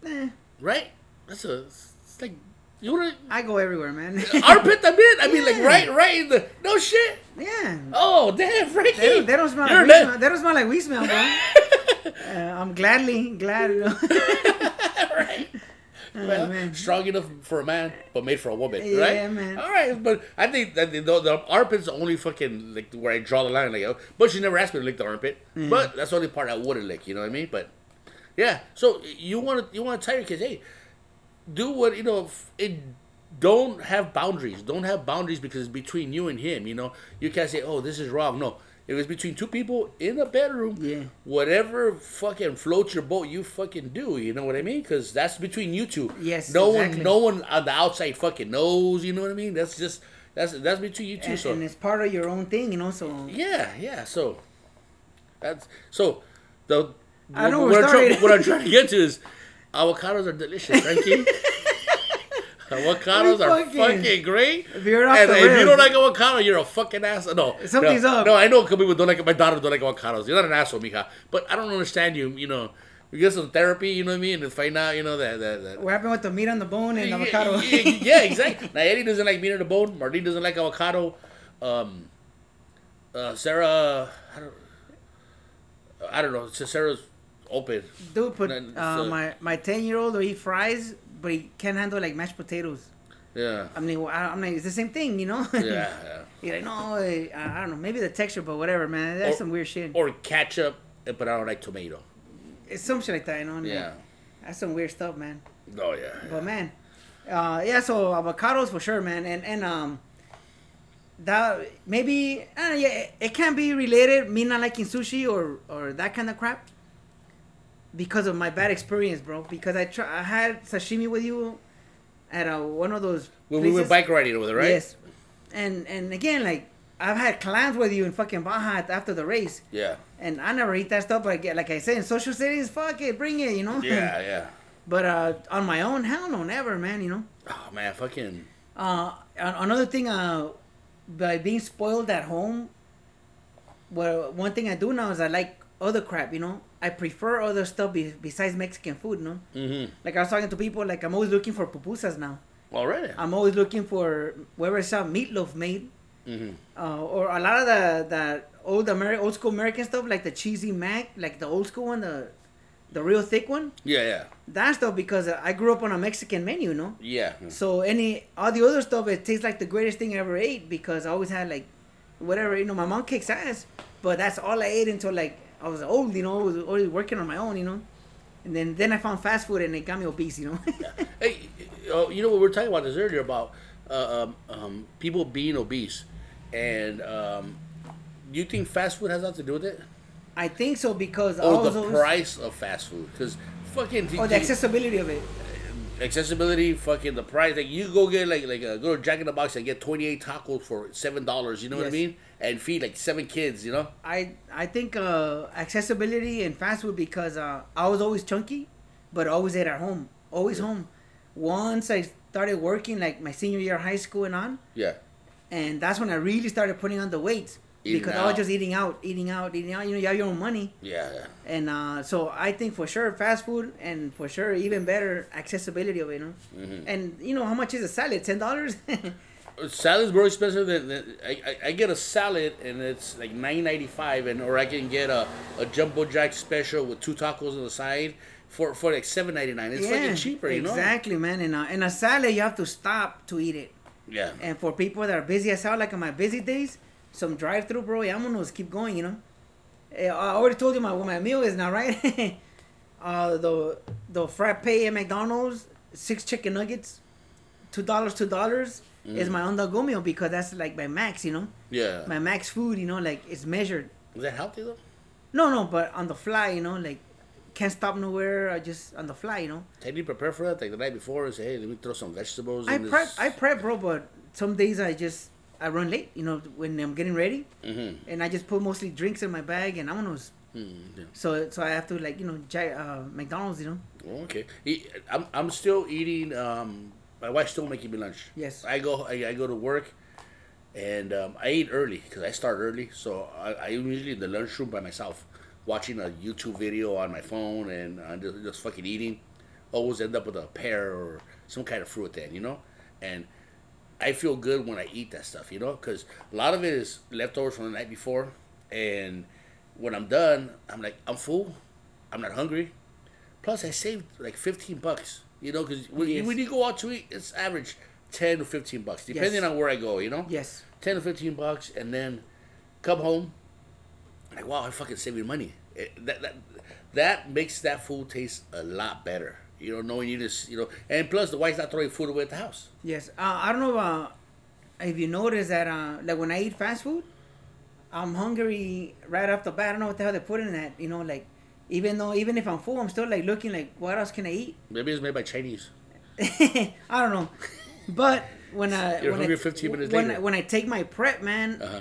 Eh, right? That's a, it's like, you wouldn't I go everywhere, man. [laughs] armpit. I mean, I mean, like, right, right in the, no shit. yeah. Oh, damn, Frankie. They don't, they don't smell You're like we not- smell. They don't smell like we smell, bro. [laughs] uh, I'm gladly glad. You know. [laughs] right. Well, man. strong enough for a man, but made for a woman, Yeah, right? man. All right, but I think that the, the, the armpit's the only fucking like where I draw the line. Like, oh, but she never asked me to lick the armpit. Mm. But that's the only part I wouldn't lick. You know what I mean? But yeah, so you want to you want to tell your kids, hey, do what you know. It don't have boundaries. Don't have boundaries because it's between you and him. You know, you can't say, oh, this is wrong. No, If was between two people in a bedroom, Yeah. whatever fucking floats your boat, you fucking do. You know what I mean? Because that's between you two. Yes, No exactly. one, no one on the outside fucking knows. You know what I mean? That's just that's that's between you two. and, so and it's part of your own thing, you know. So yeah, yeah. So that's so the. I know what, I'm trying, what I'm trying to get [laughs] to is avocados are delicious. Thank you. [laughs] Avocados are fucking- fucking great. If you're off and the if you don't like avocado, you're a fucking ass. No, Something's no, up. No, I know people don't like. My daughter don't like avocados. You're not an asshole, mija. But I don't understand you. You know, you get some therapy. You know what I mean? And find out. You know that that. that what happened with the meat on the bone and yeah, avocado? Yeah, yeah, [laughs] exactly. Now Eddie doesn't like meat on the bone. Marlene doesn't like avocado. Um, uh, Sarah, I don't, I don't know. Sarah's open. Dude, put uh, so- my my ten year old eat fries, but he can't handle like mashed potatoes. Yeah, I mean, well, I- like, it's the same thing, you know. yeah, yeah. [laughs] You're like, no, eh, I I don't know, maybe the texture, but whatever, man. That's Or- some weird shit. Or ketchup, but I don't like tomato. it's some shit like that, you know. Yeah. That's some weird stuff, man. Oh yeah. But man, uh, yeah. So avocados for sure, man, and and um, that maybe uh, yeah, it, it can be related. Me not liking sushi or or that kind of crap because of my bad experience, bro. Because I try, I had sashimi with you at uh, one of those. When we were bike riding over there, right? Yes, and and again, like I've had clams with you in fucking Baja after the race, Yeah. and I never eat that stuff. But again, like I said, in social settings, fuck it, bring it, you know. Yeah, [laughs] yeah. But uh, on my own, hell no, never, man. You know. Oh man, fucking. Uh, another thing, uh, by being spoiled at home, well, one thing I do now is I like other crap. You know, I prefer other stuff be- besides Mexican food. You know, Mm-hmm. like I was talking to people, like I'm always looking for pupusas now. Already. I'm always looking for wherever it's a meatloaf made, Mm-hmm. uh, or a lot of the the old Ameri- old school American stuff, like the cheesy mac, like the old school one, the the real thick one. Yeah, yeah, That stuff because I grew up on a Mexican menu, you know. yeah. So any all the other stuff, it tastes like the greatest thing I ever ate because I always had like whatever you know. My mom kicks ass, but that's all I ate until like I was old, you know. I was always working on my own, you know. And then then I found fast food and it got me obese, you know. [laughs] Hey, uh, you know what we were talking about this earlier about uh, um, um, people being obese, and um, do you think fast food has nothing to do with it, I think so because I or was the always, price of fast food? Because fucking or the accessibility of it. Accessibility, fucking the price. Like you go get like like uh, go to Jack in the Box and get twenty eight tacos for seven dollars. You know what I mean? And feed like seven kids. You know? I I think uh, accessibility and fast food because uh, I was always chunky, but always ate at home, always home. Once I started working, like my senior year of high school and on, Yeah. and that's when I really started putting on the weight Eating because I was just eating out, eating out, eating out. You know, you have your own money, Yeah. yeah. and uh, so I think for sure fast food, and for sure even better accessibility of it. You know, Mm-hmm. and you know how much is a salad? Ten dollars. [laughs] Salad's more expensive than, than I, I, I get a salad and it's like nine ninety five and or I can get a, a jumbo jack special with two tacos on the side for for like seven ninety nine. It's fucking cheaper, you know. exactly, man. And uh, and a salad, you have to stop to eat it. Yeah. And for people that are busy as hell, like on my busy days, some drive through, bro, i'm gonna keep going, you know. Eh, I already told you my what my meal is now, right? [laughs] uh, the the frappe at McDonald's, six chicken nuggets, two dollars, two dollars is my on the go meal because that's like my max, you know, Yeah. my max food, you know, like it's measured. Is that healthy though? No, no, but on the fly, you know, like can't stop nowhere. I just on the fly, you know. Can you prepare for that? Like the night before and say, hey, let me throw some vegetables I in prep, this. I prep, bro, but some days I just I run late, you know, when I'm getting ready. mm-hmm. and I just put mostly drinks in my bag and vámonos. mm yeah. So so I have to like you know jack, uh, McDonald's you know. Okay. I'm, I'm still eating. Um, my wife's still making me lunch. Yes. I go. I, I go to work, and um, I eat early because I start early. So I, I'm usually in the lunchroom by myself, watching a YouTube video on my phone and uh, just, just fucking eating. Always end up with a pear or some kind of fruit then, you know. And I feel good when I eat that stuff, you know, because a lot of it is leftovers from the night before, and when I'm done, I'm like, I'm full, I'm not hungry. Plus, I saved like 15 bucks, you know, because when, Yes. when you go out to eat, it's average 10 to 15 bucks, depending Yes. on where I go, you know. Yes. 10 to 15 bucks, and then come home, like, wow, I fucking saving money. It, that, that that makes that food taste a lot better, you don't know, knowing you just, you know, and plus the wife's not throwing food away at the house. Yes. Uh, I don't know uh, if you notice that uh, like when I eat fast food, I'm hungry right off the bat. I don't know what the hell they put in that. You know, like even though even if I'm full, I'm still like looking like what else can I eat? Maybe it's made by Chinese. [laughs] I don't know, but when I You're when hungry I, 15 minutes when later. When I take my prep, man, Uh huh.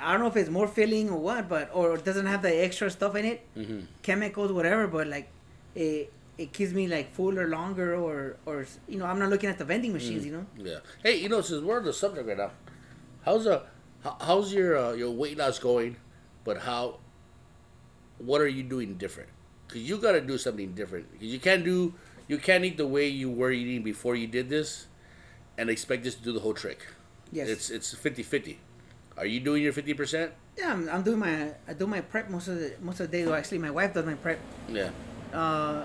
I don't know if it's more filling or what, but or it doesn't have the extra stuff in it, hmm chemicals, whatever. But like it it keeps me like fuller longer, or or you know I'm not looking at the vending machines, Mm. you know. Yeah. Hey, you know, since we're on the subject right now, how's uh, how's your uh, your weight loss going? But how? What are you doing different? Because you got to do something different. Because you can't do you can't eat the way you were eating before you did this, and expect this to do the whole trick. Yes. It's it's 50-50. Are you doing your fifty percent? yeah, I'm, I'm doing my I do my prep most of the most of the day. Well, actually, my wife does my prep. Yeah. uh,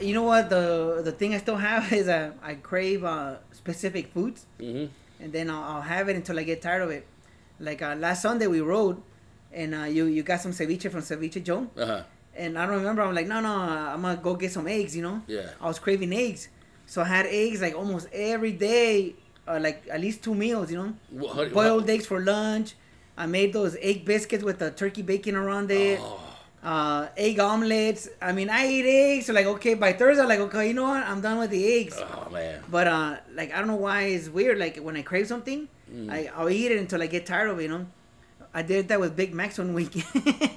you know what the the thing I still have [laughs] is uh, I crave uh, specific foods, Mm-hmm. and then I'll, I'll have it until I get tired of it. Like uh, last Sunday we rode, and uh, you you got some ceviche from Ceviche Joe, Uh huh. and I don't remember. I'm like, no, no, I'm gonna go get some eggs. You know, Yeah. I was craving eggs, so I had eggs like almost every day, uh, like at least two meals. You know, Wha- how- boiled eggs for lunch. I made those egg biscuits with the turkey bacon around it Oh, uh, egg omelets. I mean, I eat eggs. So like, okay, by Thursday, I'm like, okay, you know what? I'm done with the eggs. oh man. But uh, like, I don't know why it's weird. Like when I crave something, Mm. I I'll eat it until I get tired of it. You know, I did that with Big Macs one week. [laughs] [laughs]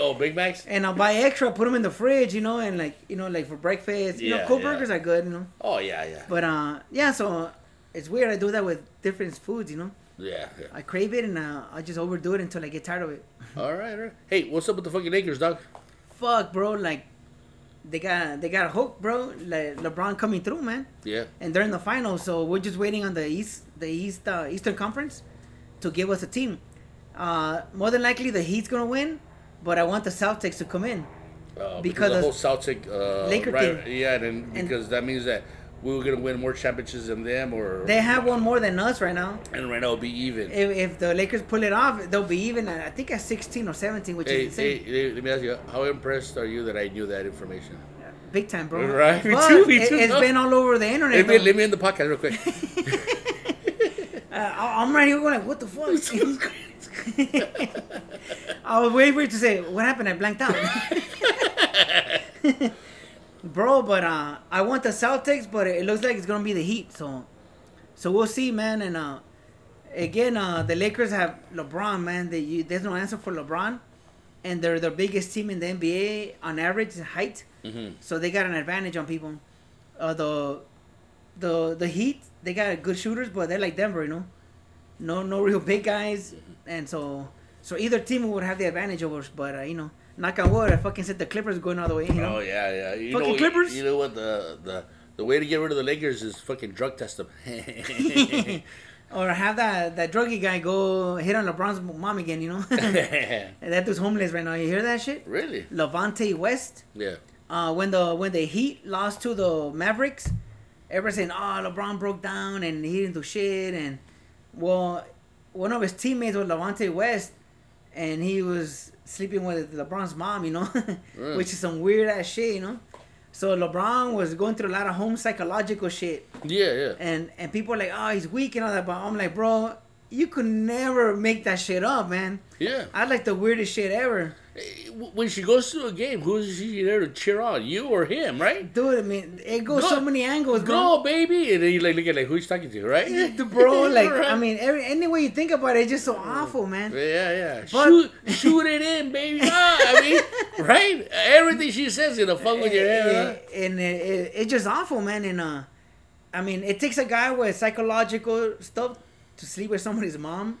oh, Big Macs. and I'll buy extra, put them in the fridge. You know, and like you know, like for breakfast. You know, cold yeah. burgers are good. You know, Oh yeah, yeah, but uh, yeah. So it's weird. I do that with different foods. You know, yeah. yeah. I crave it and uh, I just overdo it until I get tired of it. [laughs] All right, all right. Hey, what's up with the fucking Lakers, dog? Fuck, bro. Like. They got they got a hook, bro. Like LeBron coming through, man. Yeah. and they're in the finals. So we're just waiting on the East, the East, uh, Eastern Conference, to give us a team. Uh, more than likely, the Heat's gonna win, but I want the Celtics to come in. Uh, Because the of whole Celtic uh, Laker right, thing. yeah, and, And- because that means that we were gonna win more championships than them, or They have one more than us right now. and right now it'll be even. If, if the Lakers pull it off, they'll be even. At, I think at 16 or 17, which Hey, is insane. hey, let me ask you, how impressed are you that I knew that information? Big time, bro. Right, me But too, me too. it, has been all over the internet. Let me, let me end the podcast real quick. [laughs] Uh, I'm right here going like, what the fuck? [laughs] [laughs] I was waiting for you to say, what happened? I blanked out. Bro, but uh, I want the Celtics, but it looks like it's gonna be the Heat. So, so we'll see, man. And uh, again, uh, the Lakers have LeBron, man. They, you, there's no answer for LeBron, and they're the biggest team in the NBA on average height. Mhm. So they got an advantage on people. Uh, the the the Heat, they got good shooters, but they're like Denver, you know, no no real big guys, and so so either team would have the advantage over us. But uh, you know, knock on wood, I fucking said the Clippers going all the way. You know, Oh yeah, yeah. You Fucking know, Clippers? You know what the the the way to get rid of the Lakers is fucking drug test them. [laughs] or have that that druggy guy go hit on LeBron's mom again. You know, And [laughs] [laughs] that dude's homeless right now. You hear that shit? really? Delonte West. Yeah. Uh, when the when the Heat lost to the Mavericks, everyone saying, "Oh, LeBron broke down and he didn't do shit." And well, one of his teammates was Delonte West, and he was sleeping with LeBron's mom. You know, [laughs] Mm. which is some weird ass shit. You know, so LeBron was going through a lot of home psychological shit, Yeah, yeah. and and people are like, "Oh, he's weak and all that," but I'm like, bro. You could never make that shit up, man. Yeah. I like the weirdest shit ever. When she goes to a game, who's she there to cheer on? You or him, right? Dude, I mean, it goes Go- so many angles, bro. Go, baby! And then you like look at like who he's talking to, right? [laughs] The bro, [laughs] like Right. I mean, every any way you think about it, it's just so awful, man. Yeah, yeah. But- shoot, shoot it in, baby. [laughs] Ah, I mean, right? Everything she says is gonna fuck with your head. huh? and it, it, it's just awful, man. And uh, I mean, it takes a guy with psychological stuff to sleep with somebody's mom,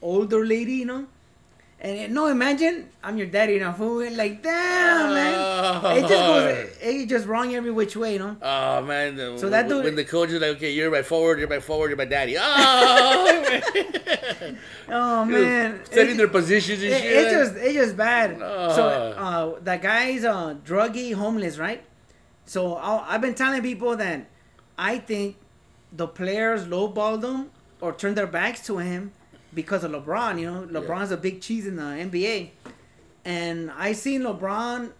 older lady, you know. And it, no, imagine I'm your daddy now, fool. Like, damn, man. It just goes, it just wrong every which way, you know. Oh man! the- So that when- dude- when the coach is like, "Okay, you're my forward, you're my forward, you're my daddy." Oh, man. [laughs] Oh man, setting It- their positions and It, shit. it's just it just bad. So Ah. uh, that guy's uh, druggy, homeless, right? So i I've been telling people that I think the players lowballed him or turned their backs to him because of LeBron. You know, LeBron's a big cheese in the NBA, and I seen LeBron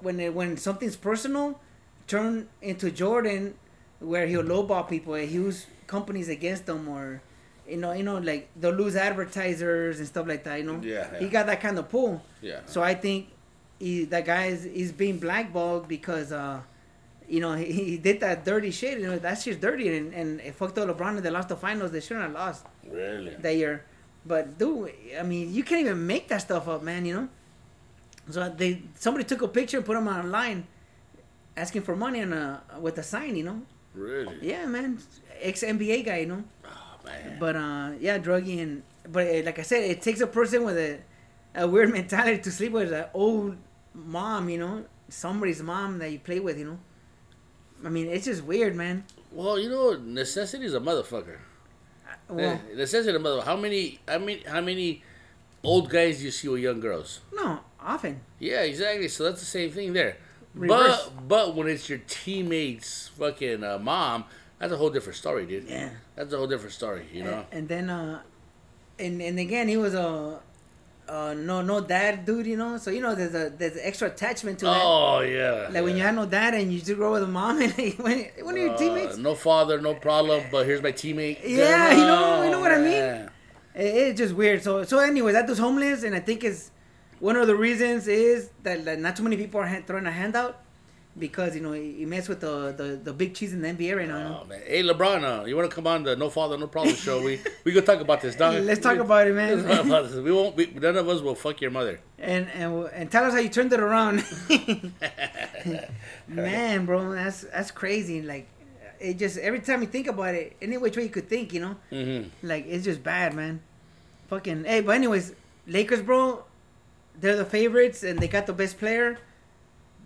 when it, when something's personal turn into Jordan, where he'll lowball people, he use companies against them, or you know, you know, like they'll lose advertisers and stuff like that. You know, Yeah, he got that kind of pull. Yeah. So I think he, that guy is he's being blackballed because uh, you know, he, he did that dirty shit. You know, that shit's dirty, and and it fucked up LeBron. And they lost the finals. They shouldn't have lost Really? that year. But dude, I mean, you can't even make that stuff up, man. You know. So they somebody took a picture and put him online, asking for money and uh with a sign. You know. Really? Yeah, man, ex NBA guy. You know. Oh, man. But uh, yeah, druggy and but uh, like I said, it takes a person with a, a weird [laughs] mentality to sleep with an old mom, you know, somebody's mom that you play with, you know. I mean, it's just weird, man. well, you know, necessity is a motherfucker. Well, Eh, necessity is a mother. How many? I mean, how many old guys do you see with young girls? no, often. Yeah, exactly. So that's the same thing there. Reverse. But but when it's your teammate's fucking uh, mom, that's a whole different story, dude. Yeah. That's a whole different story, you know. And, and then uh, and and again, he was a. Uh, no, no dad, dude. You know, so you know there's a there's extra attachment to that. Oh yeah. Like when you yeah. have no dad and you just grow with a mom [laughs] and like, when one of your Uh, teammates, no father, no problem. But here's my teammate. Yeah, you know- you know what I mean? It, it's just weird. So so anyway, that dude's homeless, and I think it's one of the reasons is that like, not too many people are hand, throwing a handout because you know he, messed with the, the the big cheese in the NBA right now. Oh man, hey LeBron, uh, you want to come on the No Father No Problem show? We [laughs] we could talk about this, dog. Let's talk about it, man. Talk about this. We won't. We, none of us will fuck your mother. And and and tell us how you turned it around. [laughs] [laughs] Man, bro, that's that's crazy. Like it just every time you think about it, any which way you could think, you know, Mm-hmm. like it's just bad, man. Fucking hey, but anyways, Lakers, bro, they're the favorites and they got the best player.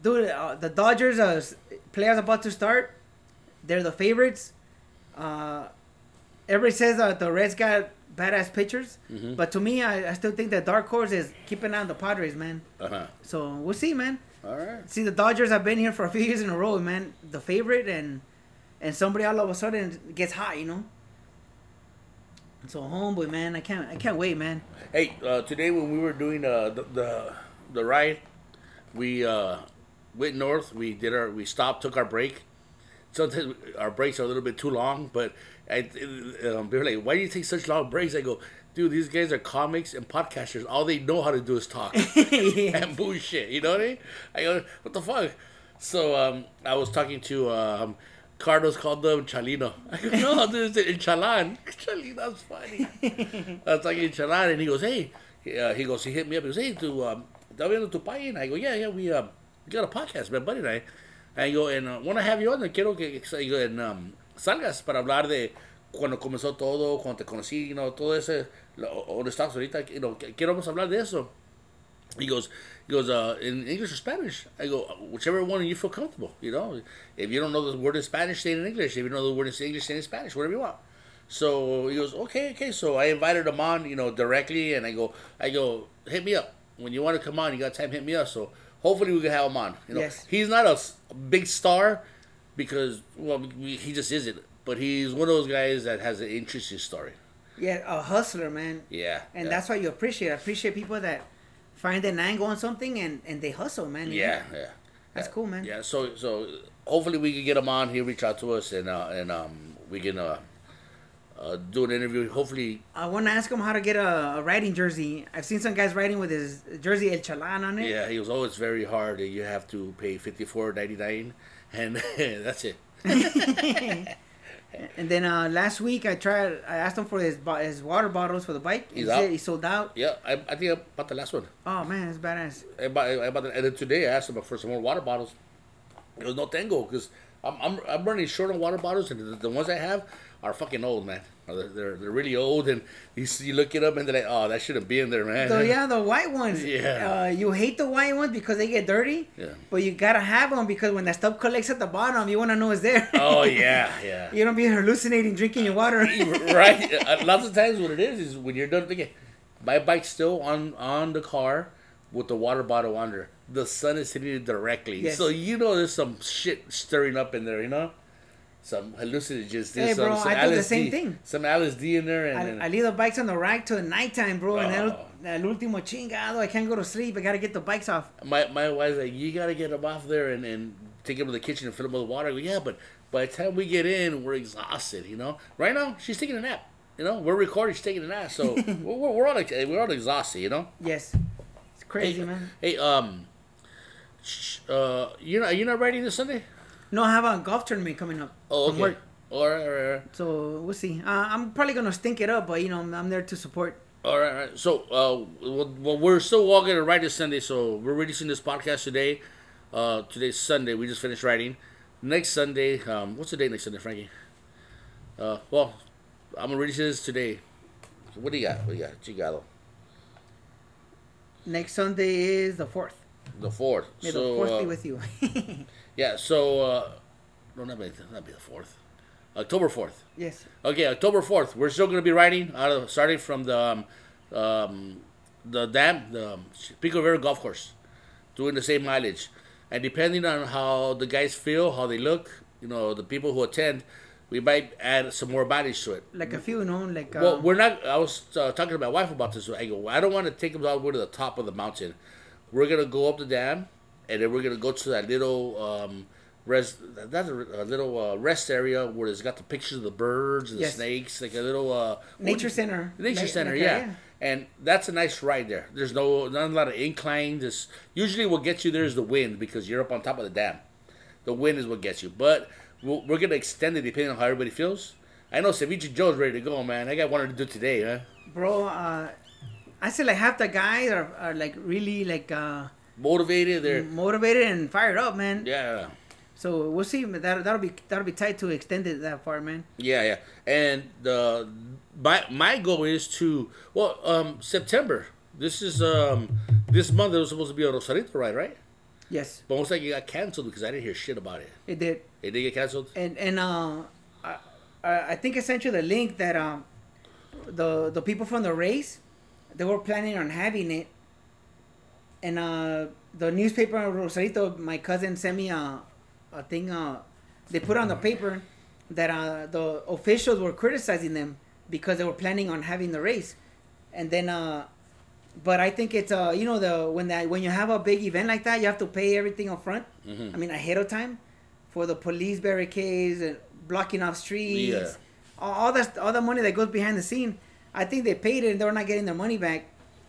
Dude, uh, the Dodgers, uh, players about to start, they're the favorites. Uh, everybody says that the Reds got badass pitchers, Mhm. but to me, I, I still think that dark horse is keeping on the Padres, man. Uh huh. So we'll see, man. All right. See, the Dodgers have been here for a few years in a row, man. The favorite, and and somebody all of a sudden gets hot, you know. So homeboy, man, I can't, I can't wait, man. Hey, uh, today when we were doing uh, the, the the ride, we uh, went north. We did our we stopped, took our break. Sometimes our breaks are a little bit too long, but I, um, they were like, "Why do you take such long breaks?" I go, "Dude, these guys are comics and podcasters. All they know how to do is talk [laughs] and bullshit." You know what I mean? I go, "What the fuck?" So um, I was talking to um, Carlos called them Chalino. [laughs] I go, "No, [laughs] this is Chalan. Chalino's funny." I was talking to Chalan, and he goes, "Hey," he, uh, he goes, he hit me up. He goes, "Hey, to um, ¿está viendo tu página?" I go, "Yeah, yeah, we um, we got a podcast, man, buddy and I." I go, and uh, want to have you on. Quiero que y go, and, um, salgas para hablar de cuando comenzó todo, cuando te conocí, you know, todo ese, lo- donde estás ahorita, you know, que- quiero hablar de eso. He goes, he goes, uh, in English or Spanish? I go, whichever one you feel comfortable, you know. If you don't know the word in Spanish, say it in English. If you know the word in English, say it in Spanish, whatever you want. So he goes, okay, okay. So I invited him on, you know, directly, and I go, I go, hit me up when you want to come on. You got time, hit me up. So hopefully we can have him on. You know, Yes. he's not a big star because well, we, he just isn't. But he's one of those guys that has an interesting story. Yeah, a hustler, man. Yeah, And yeah. that's why you appreciate. I appreciate people that find an angle on something and and they hustle, man. know? Yeah, yeah. That's Yeah. cool, man. Yeah, so so hopefully we can get him on. He'll reach out to us and uh, and um we can uh, uh do an interview. Hopefully, I want to ask him how to get a, a riding jersey. I've seen some guys riding with his jersey El Chalan on it. yeah. He was always very hard. You have to pay fifty four ninety nine, and [laughs] that's it. [laughs] And then uh, last week I tried. I asked him for his bo- his water bottles for the bike. He's he out. he sold out. Yeah, I, I think I bought the last one. Oh man, it's badass. I bought, I bought the, and then today I asked him for some more water bottles. It was no tango because I'm, I'm I'm running short on water bottles, and the, the ones I have are fucking old, man. Uh, They're, they're, they're really old, and you see, you look it up, and they're like, oh, that shouldn't be in there, man. So yeah, [laughs] the white ones. Yeah. Uh, you hate the white ones because they get dirty. Yeah. But you gotta have them because when that stuff collects at the bottom, you wanna know it's there. Oh [laughs] yeah, yeah. you don't be hallucinating drinking your water. [laughs] right. Uh, Lots of times, what it is is when you're done thinking, my bike's still on on the car with the water bottle under. The sun is hitting it directly, Yes. so you know there's some shit stirring up in there. You know, some hallucinogens. Hey, some, bro, some I do the LSD, same thing. Some LSD in there, and, I, and I leave the bikes on the rack till the nighttime, bro, and Oh. el, el último chingado, I can't go to sleep. I gotta get the bikes off. my my wife's like, you gotta get them off there and, and take them to the kitchen and fill them with water. Go, yeah, but by the time we get in, we're exhausted. You know. Right now, she's taking a nap. You know, we're recording, she's taking a nap. So [laughs] we're, we're, we're all we're all exhausted. You know. Yes, it's crazy, Hey, man. Hey, um, uh, you know, you not riding this Sunday? No, I have a golf tournament coming up Oh, okay. All right, all right, all right. so we'll see. Uh, I'm probably gonna stink it up, but you know, I'm, I'm there to support. All right, all right. So, uh, well, we're still all to write this Sunday, so we're releasing this podcast today. Uh, today's Sunday. We just finished writing. Next Sunday, um, what's the date next Sunday, Frankie? Uh, well, I'm gonna release this today. What do you got? What do you got? Chigado. Next Sunday is the fourth. The fourth. May so, the fourth uh, be with you. [laughs] yeah. So, uh, no, not be, not be the fourth. October fourth. yes. Okay, October fourth. We're still gonna be riding out of starting from the um, um, the dam, the um, Pico Verde Golf Course, doing the same mileage, and depending on how the guys feel, how they look, you know, the people who attend, we might add some more bodies to it. Like a few, you know, like. Uh, Well, we're not. I was uh, talking to my wife about this. I go, I don't want to take them all the way to the top of the mountain. We're gonna go up the dam, and then we're gonna go to that little um, res. That's a, a little uh, rest area where it's got the pictures of the birds and Yes. the snakes, like a little uh, Nature center. Nature center, like a- yeah. And that's a nice ride there. There's no not a lot of incline. This usually what gets you there is the wind because you're up on top of the dam. The wind is what gets you. But we'll, we're gonna extend it depending on how everybody feels. I know Ceviche Joe's ready to go, man. I got one to do today, huh? Bro, uh, I say like half the guys are, are like really like uh, Motivated, they're motivated and fired up, man. yeah, So we'll see. That that'll be that'll be tight to extend it that far, man. yeah, yeah. And the my my goal is to well, um, September. This is um this month. It was supposed to be a Rosarito ride, right? Yes, But most likely it got canceled because I didn't hear shit about it. it did. It did get canceled. And and uh, I, I I think I sent you the link that um, the the people from the race, they were planning on having it. And uh, the newspaper in Rosarito, my cousin sent me a, a thing. Uh, they put on the paper that uh, the officials were criticizing them because they were planning on having the race, and then uh, but I think it's uh you know the when that when you have a big event like that you have to pay everything up front. Mhm. I mean ahead of time for the police barricades and blocking off streets. Yeah. All, all that all the money that goes behind the scene. I think they paid it and they're not getting their money back.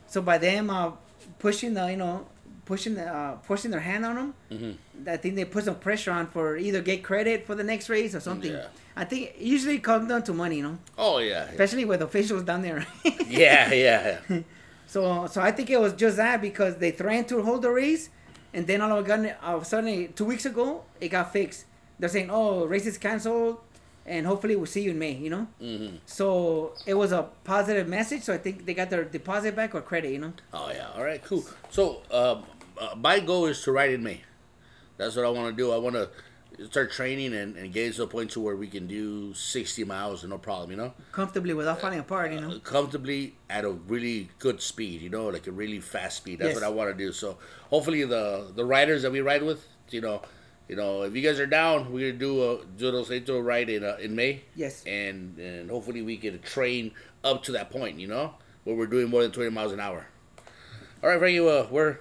So by them uh, pushing the you know pushing the uh, pushing their hand on them, Mm-hmm. I think they put some pressure on for either get credit for the next race or something. Yeah. I think it usually comes down to money, you know, Oh yeah, especially with officials down there. yeah, [laughs] yeah. yeah. So, so I think it was just that because they threatened to hold the race, and then all of a sudden, all of a sudden, two weeks ago, it got fixed. They're saying, "Oh, race is canceled, and hopefully we'll see you in May." You know. hmm So it was a positive message. So I think they got their deposit back or credit. You know. Oh yeah. All right. Cool. So um, uh, my goal is to ride in May. That's what I want to do. I want to start training and, and get to a point to where we can do 60 miles and no problem. You know, Comfortably without falling apart. You know. comfortably at a really good speed. You know, like a really fast speed. That's Yes. what I want to do. So hopefully the the riders that we ride with, you know. You know, if you guys are down, we're gonna do a do a ride in uh, in May. Yes. and and hopefully we get a train up to that point, you know, where we're doing more than twenty miles an hour. All right, Frankie, uh, we're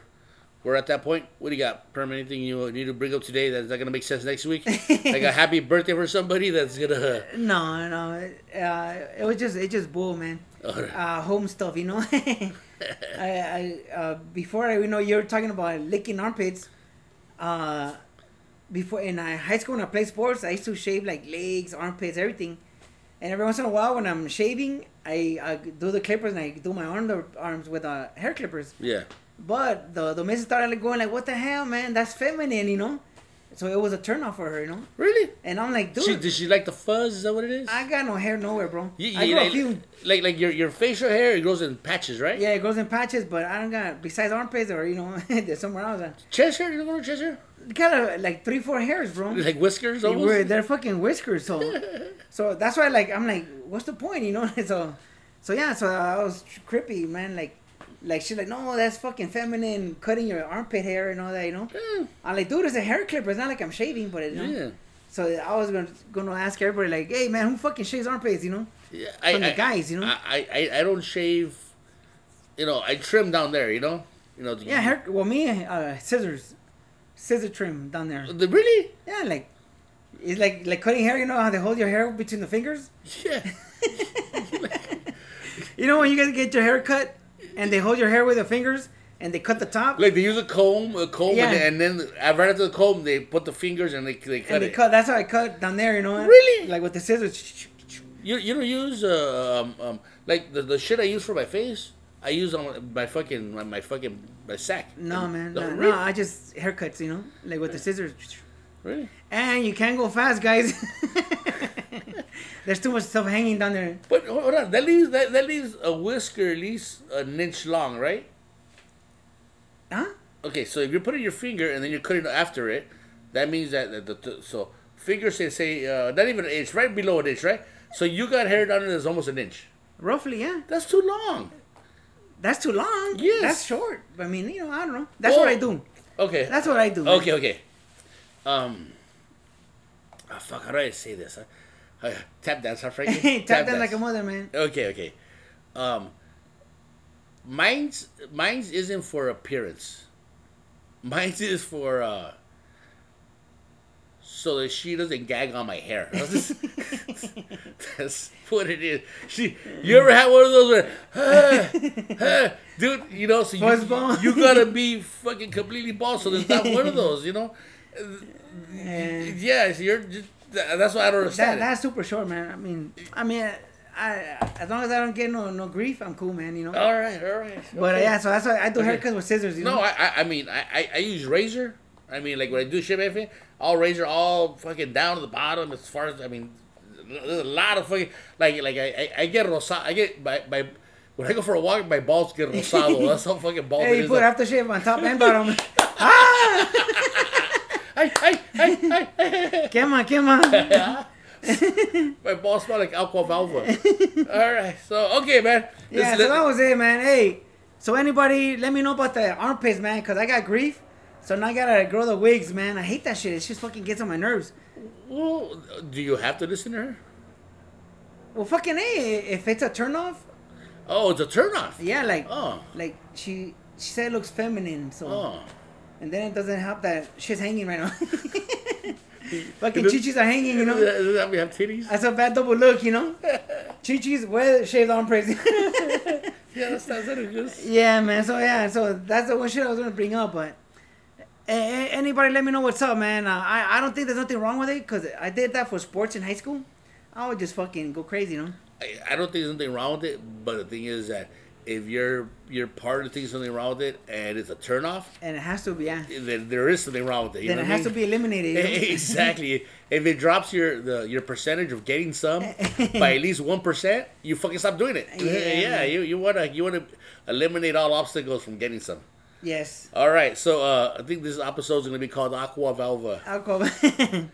we're at that point. What do you got? Perm, anything you need to bring up today that's not gonna make sense next week? like a [laughs] happy birthday for somebody that's gonna. No, no. Uh, it was just it just bull, man. [laughs] Uh, home stuff, you know. [laughs] I, I uh, before I, you know, you're talking about licking armpits. Uh, before in uh, high school when I played sports, I used to shave like legs, armpits, everything. And every once in a while, when I'm shaving, I, I do the clippers and I do my arm arms with uh, hair clippers. yeah. But the the missus started like going like, "What the hell, man? That's feminine, you know." So it was a turnoff for her, you know. Really? And I'm like, dude, She, does she like the fuzz? Is that what it is? I got no hair nowhere, bro. You- I you- grew a like, few. like like your your facial hair it grows in patches, right? Yeah, it grows in patches, but I don't got besides armpits or you know [laughs] somewhere else. Chest hair? You don't to chest hair? Got a, like three, four hairs, bro. Like whiskers They almost? were- they're fucking whiskers, so so that's why like I'm like, what's the point, you know? [laughs] so so yeah, so I was creepy, man. Like like she's like, no, that's fucking feminine, cutting your armpit hair and all that, you know. Yeah. I'm like, dude, it's a hair clipper. It's not like I'm shaving, but you know. Yeah. So I was gonna gonna ask everybody like, hey man, who fucking shaves armpits, you know? Yeah, I, From the guys, you know? I, I, I don't shave. You know, I trim down there. You know, you know. the- Yeah, hair. Well, me, uh, scissors, scissor trim down there. The, really? Yeah, like it's like like cutting hair. You know how they hold your hair between the fingers? Yeah. [laughs] You know when you guys get your hair cut and they hold your hair with their fingers and they cut the top Like they use a comb, a comb, Yeah. and, then, and then uh, right after the comb, they put the fingers and they they cut and they it. cut. That's how I cut down there. You know. Really? Like with the scissors. You you don't use uh, um, um like the, the shit I use for my face. I use on my fucking my, my fucking my sack. No man, no, no, I just haircuts. You know, like with the scissors. Really? And you can't go fast, guys. [laughs] There's too much stuff hanging down there. But hold on, that leaves that, that leaves a whisker at least an inch long, right? Huh? Okay, so if you're putting your finger and then you're cutting after it, that means that the, the, the- so finger say say uh, not even an inch, right below an inch, right? So you got hair down there that's almost an inch. Roughly, yeah. That's too long. That's too long. Yes. That's short. I mean, you know, I don't know. That's what I do. Okay. That's what I do. Okay, okay. Um. Oh, fuck, how do I say this? Huh? Uh, tap dance, huh, Frankie? Hey, [laughs] tap that like a mother, man. Okay, okay. Um. Mine's mine's isn't for appearance. Mine's is for uh. So that she doesn't gag on my hair. That's, [laughs] that's what it is. She, you ever had one of those where, "Ah, ah," dude? You know, so you, you gotta be fucking completely bald. So there's not one of those. You know. And Yeah, so you're just, that's why I don't that, understand. it. that's super short, man. I mean, I mean, I as long as I don't get no no grief, I'm cool, man. You know. All right, all right. But okay. yeah, so that's why I do Okay. haircuts with scissors. You know. No, I, I, I mean, I, I, I use razor. I mean, like when I do shit, everything, I'll razor all fucking down to the bottom. As far as I mean, there's a lot of fucking like, like I, I, I get rosado. I get my, my when I go for a walk, my balls get rosado. [laughs] That's how fucking bald hey, you put aftershave on top and bottom. [laughs] ah, Ay, ay, ay, ay, ay. [laughs] quema, quema. my balls smell like Aqua Velva. all right, so okay, man. Yeah, This- so that was it, man. Hey, so anybody, let me know about the armpits, man, because I got grief. So now I gotta grow the wigs, man. I hate that shit. It just fucking gets on my nerves. well, do you have to listen to her? Well, fucking hey, if it's a turnoff, Oh, it's a turnoff. yeah, like, Oh. like she she said it looks feminine, so Oh. and then it doesn't help that shit's hanging right now. [laughs] fucking chichis are hanging, you know. Does that we have titties? That's a bad double look, you know. [laughs] Chichis, well, shaved armpits. [laughs] Yeah, that's that's what. Yeah, man. So yeah, so that's the one shit I was gonna bring up. But a- anybody, let me know what's up, man. Uh, I I don't think there's nothing wrong with it because I did that for sports in high school. I would just fucking go crazy, you know. I, I don't think there's anything wrong with it, but the thing is that if you're you're part of thinking something wrong with it and it's a turnoff, And it has to be, yeah. then there is something wrong with it. You then it I has to be eliminated. [laughs] [laughs] exactly. If it drops your the your percentage of getting some [laughs] by at least one percent, you fucking stop doing it. Yeah, Yeah, man. you you wanna you wanna eliminate all obstacles from getting some. Yes. All right, so uh, I think this episode is gonna be called Aqua Velva. Alcohol.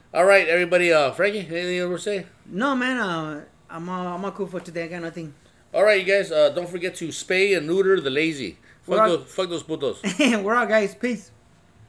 [laughs] All right, everybody. Uh, Frankie, anything you want to say? no, man. Uh, I'm all, I'm all cool for today. I got nothing. All right, you guys. Uh, don't forget to spay and neuter the lazy. Fuck all- those, fuck those putos. [laughs] We're out, guys. Peace.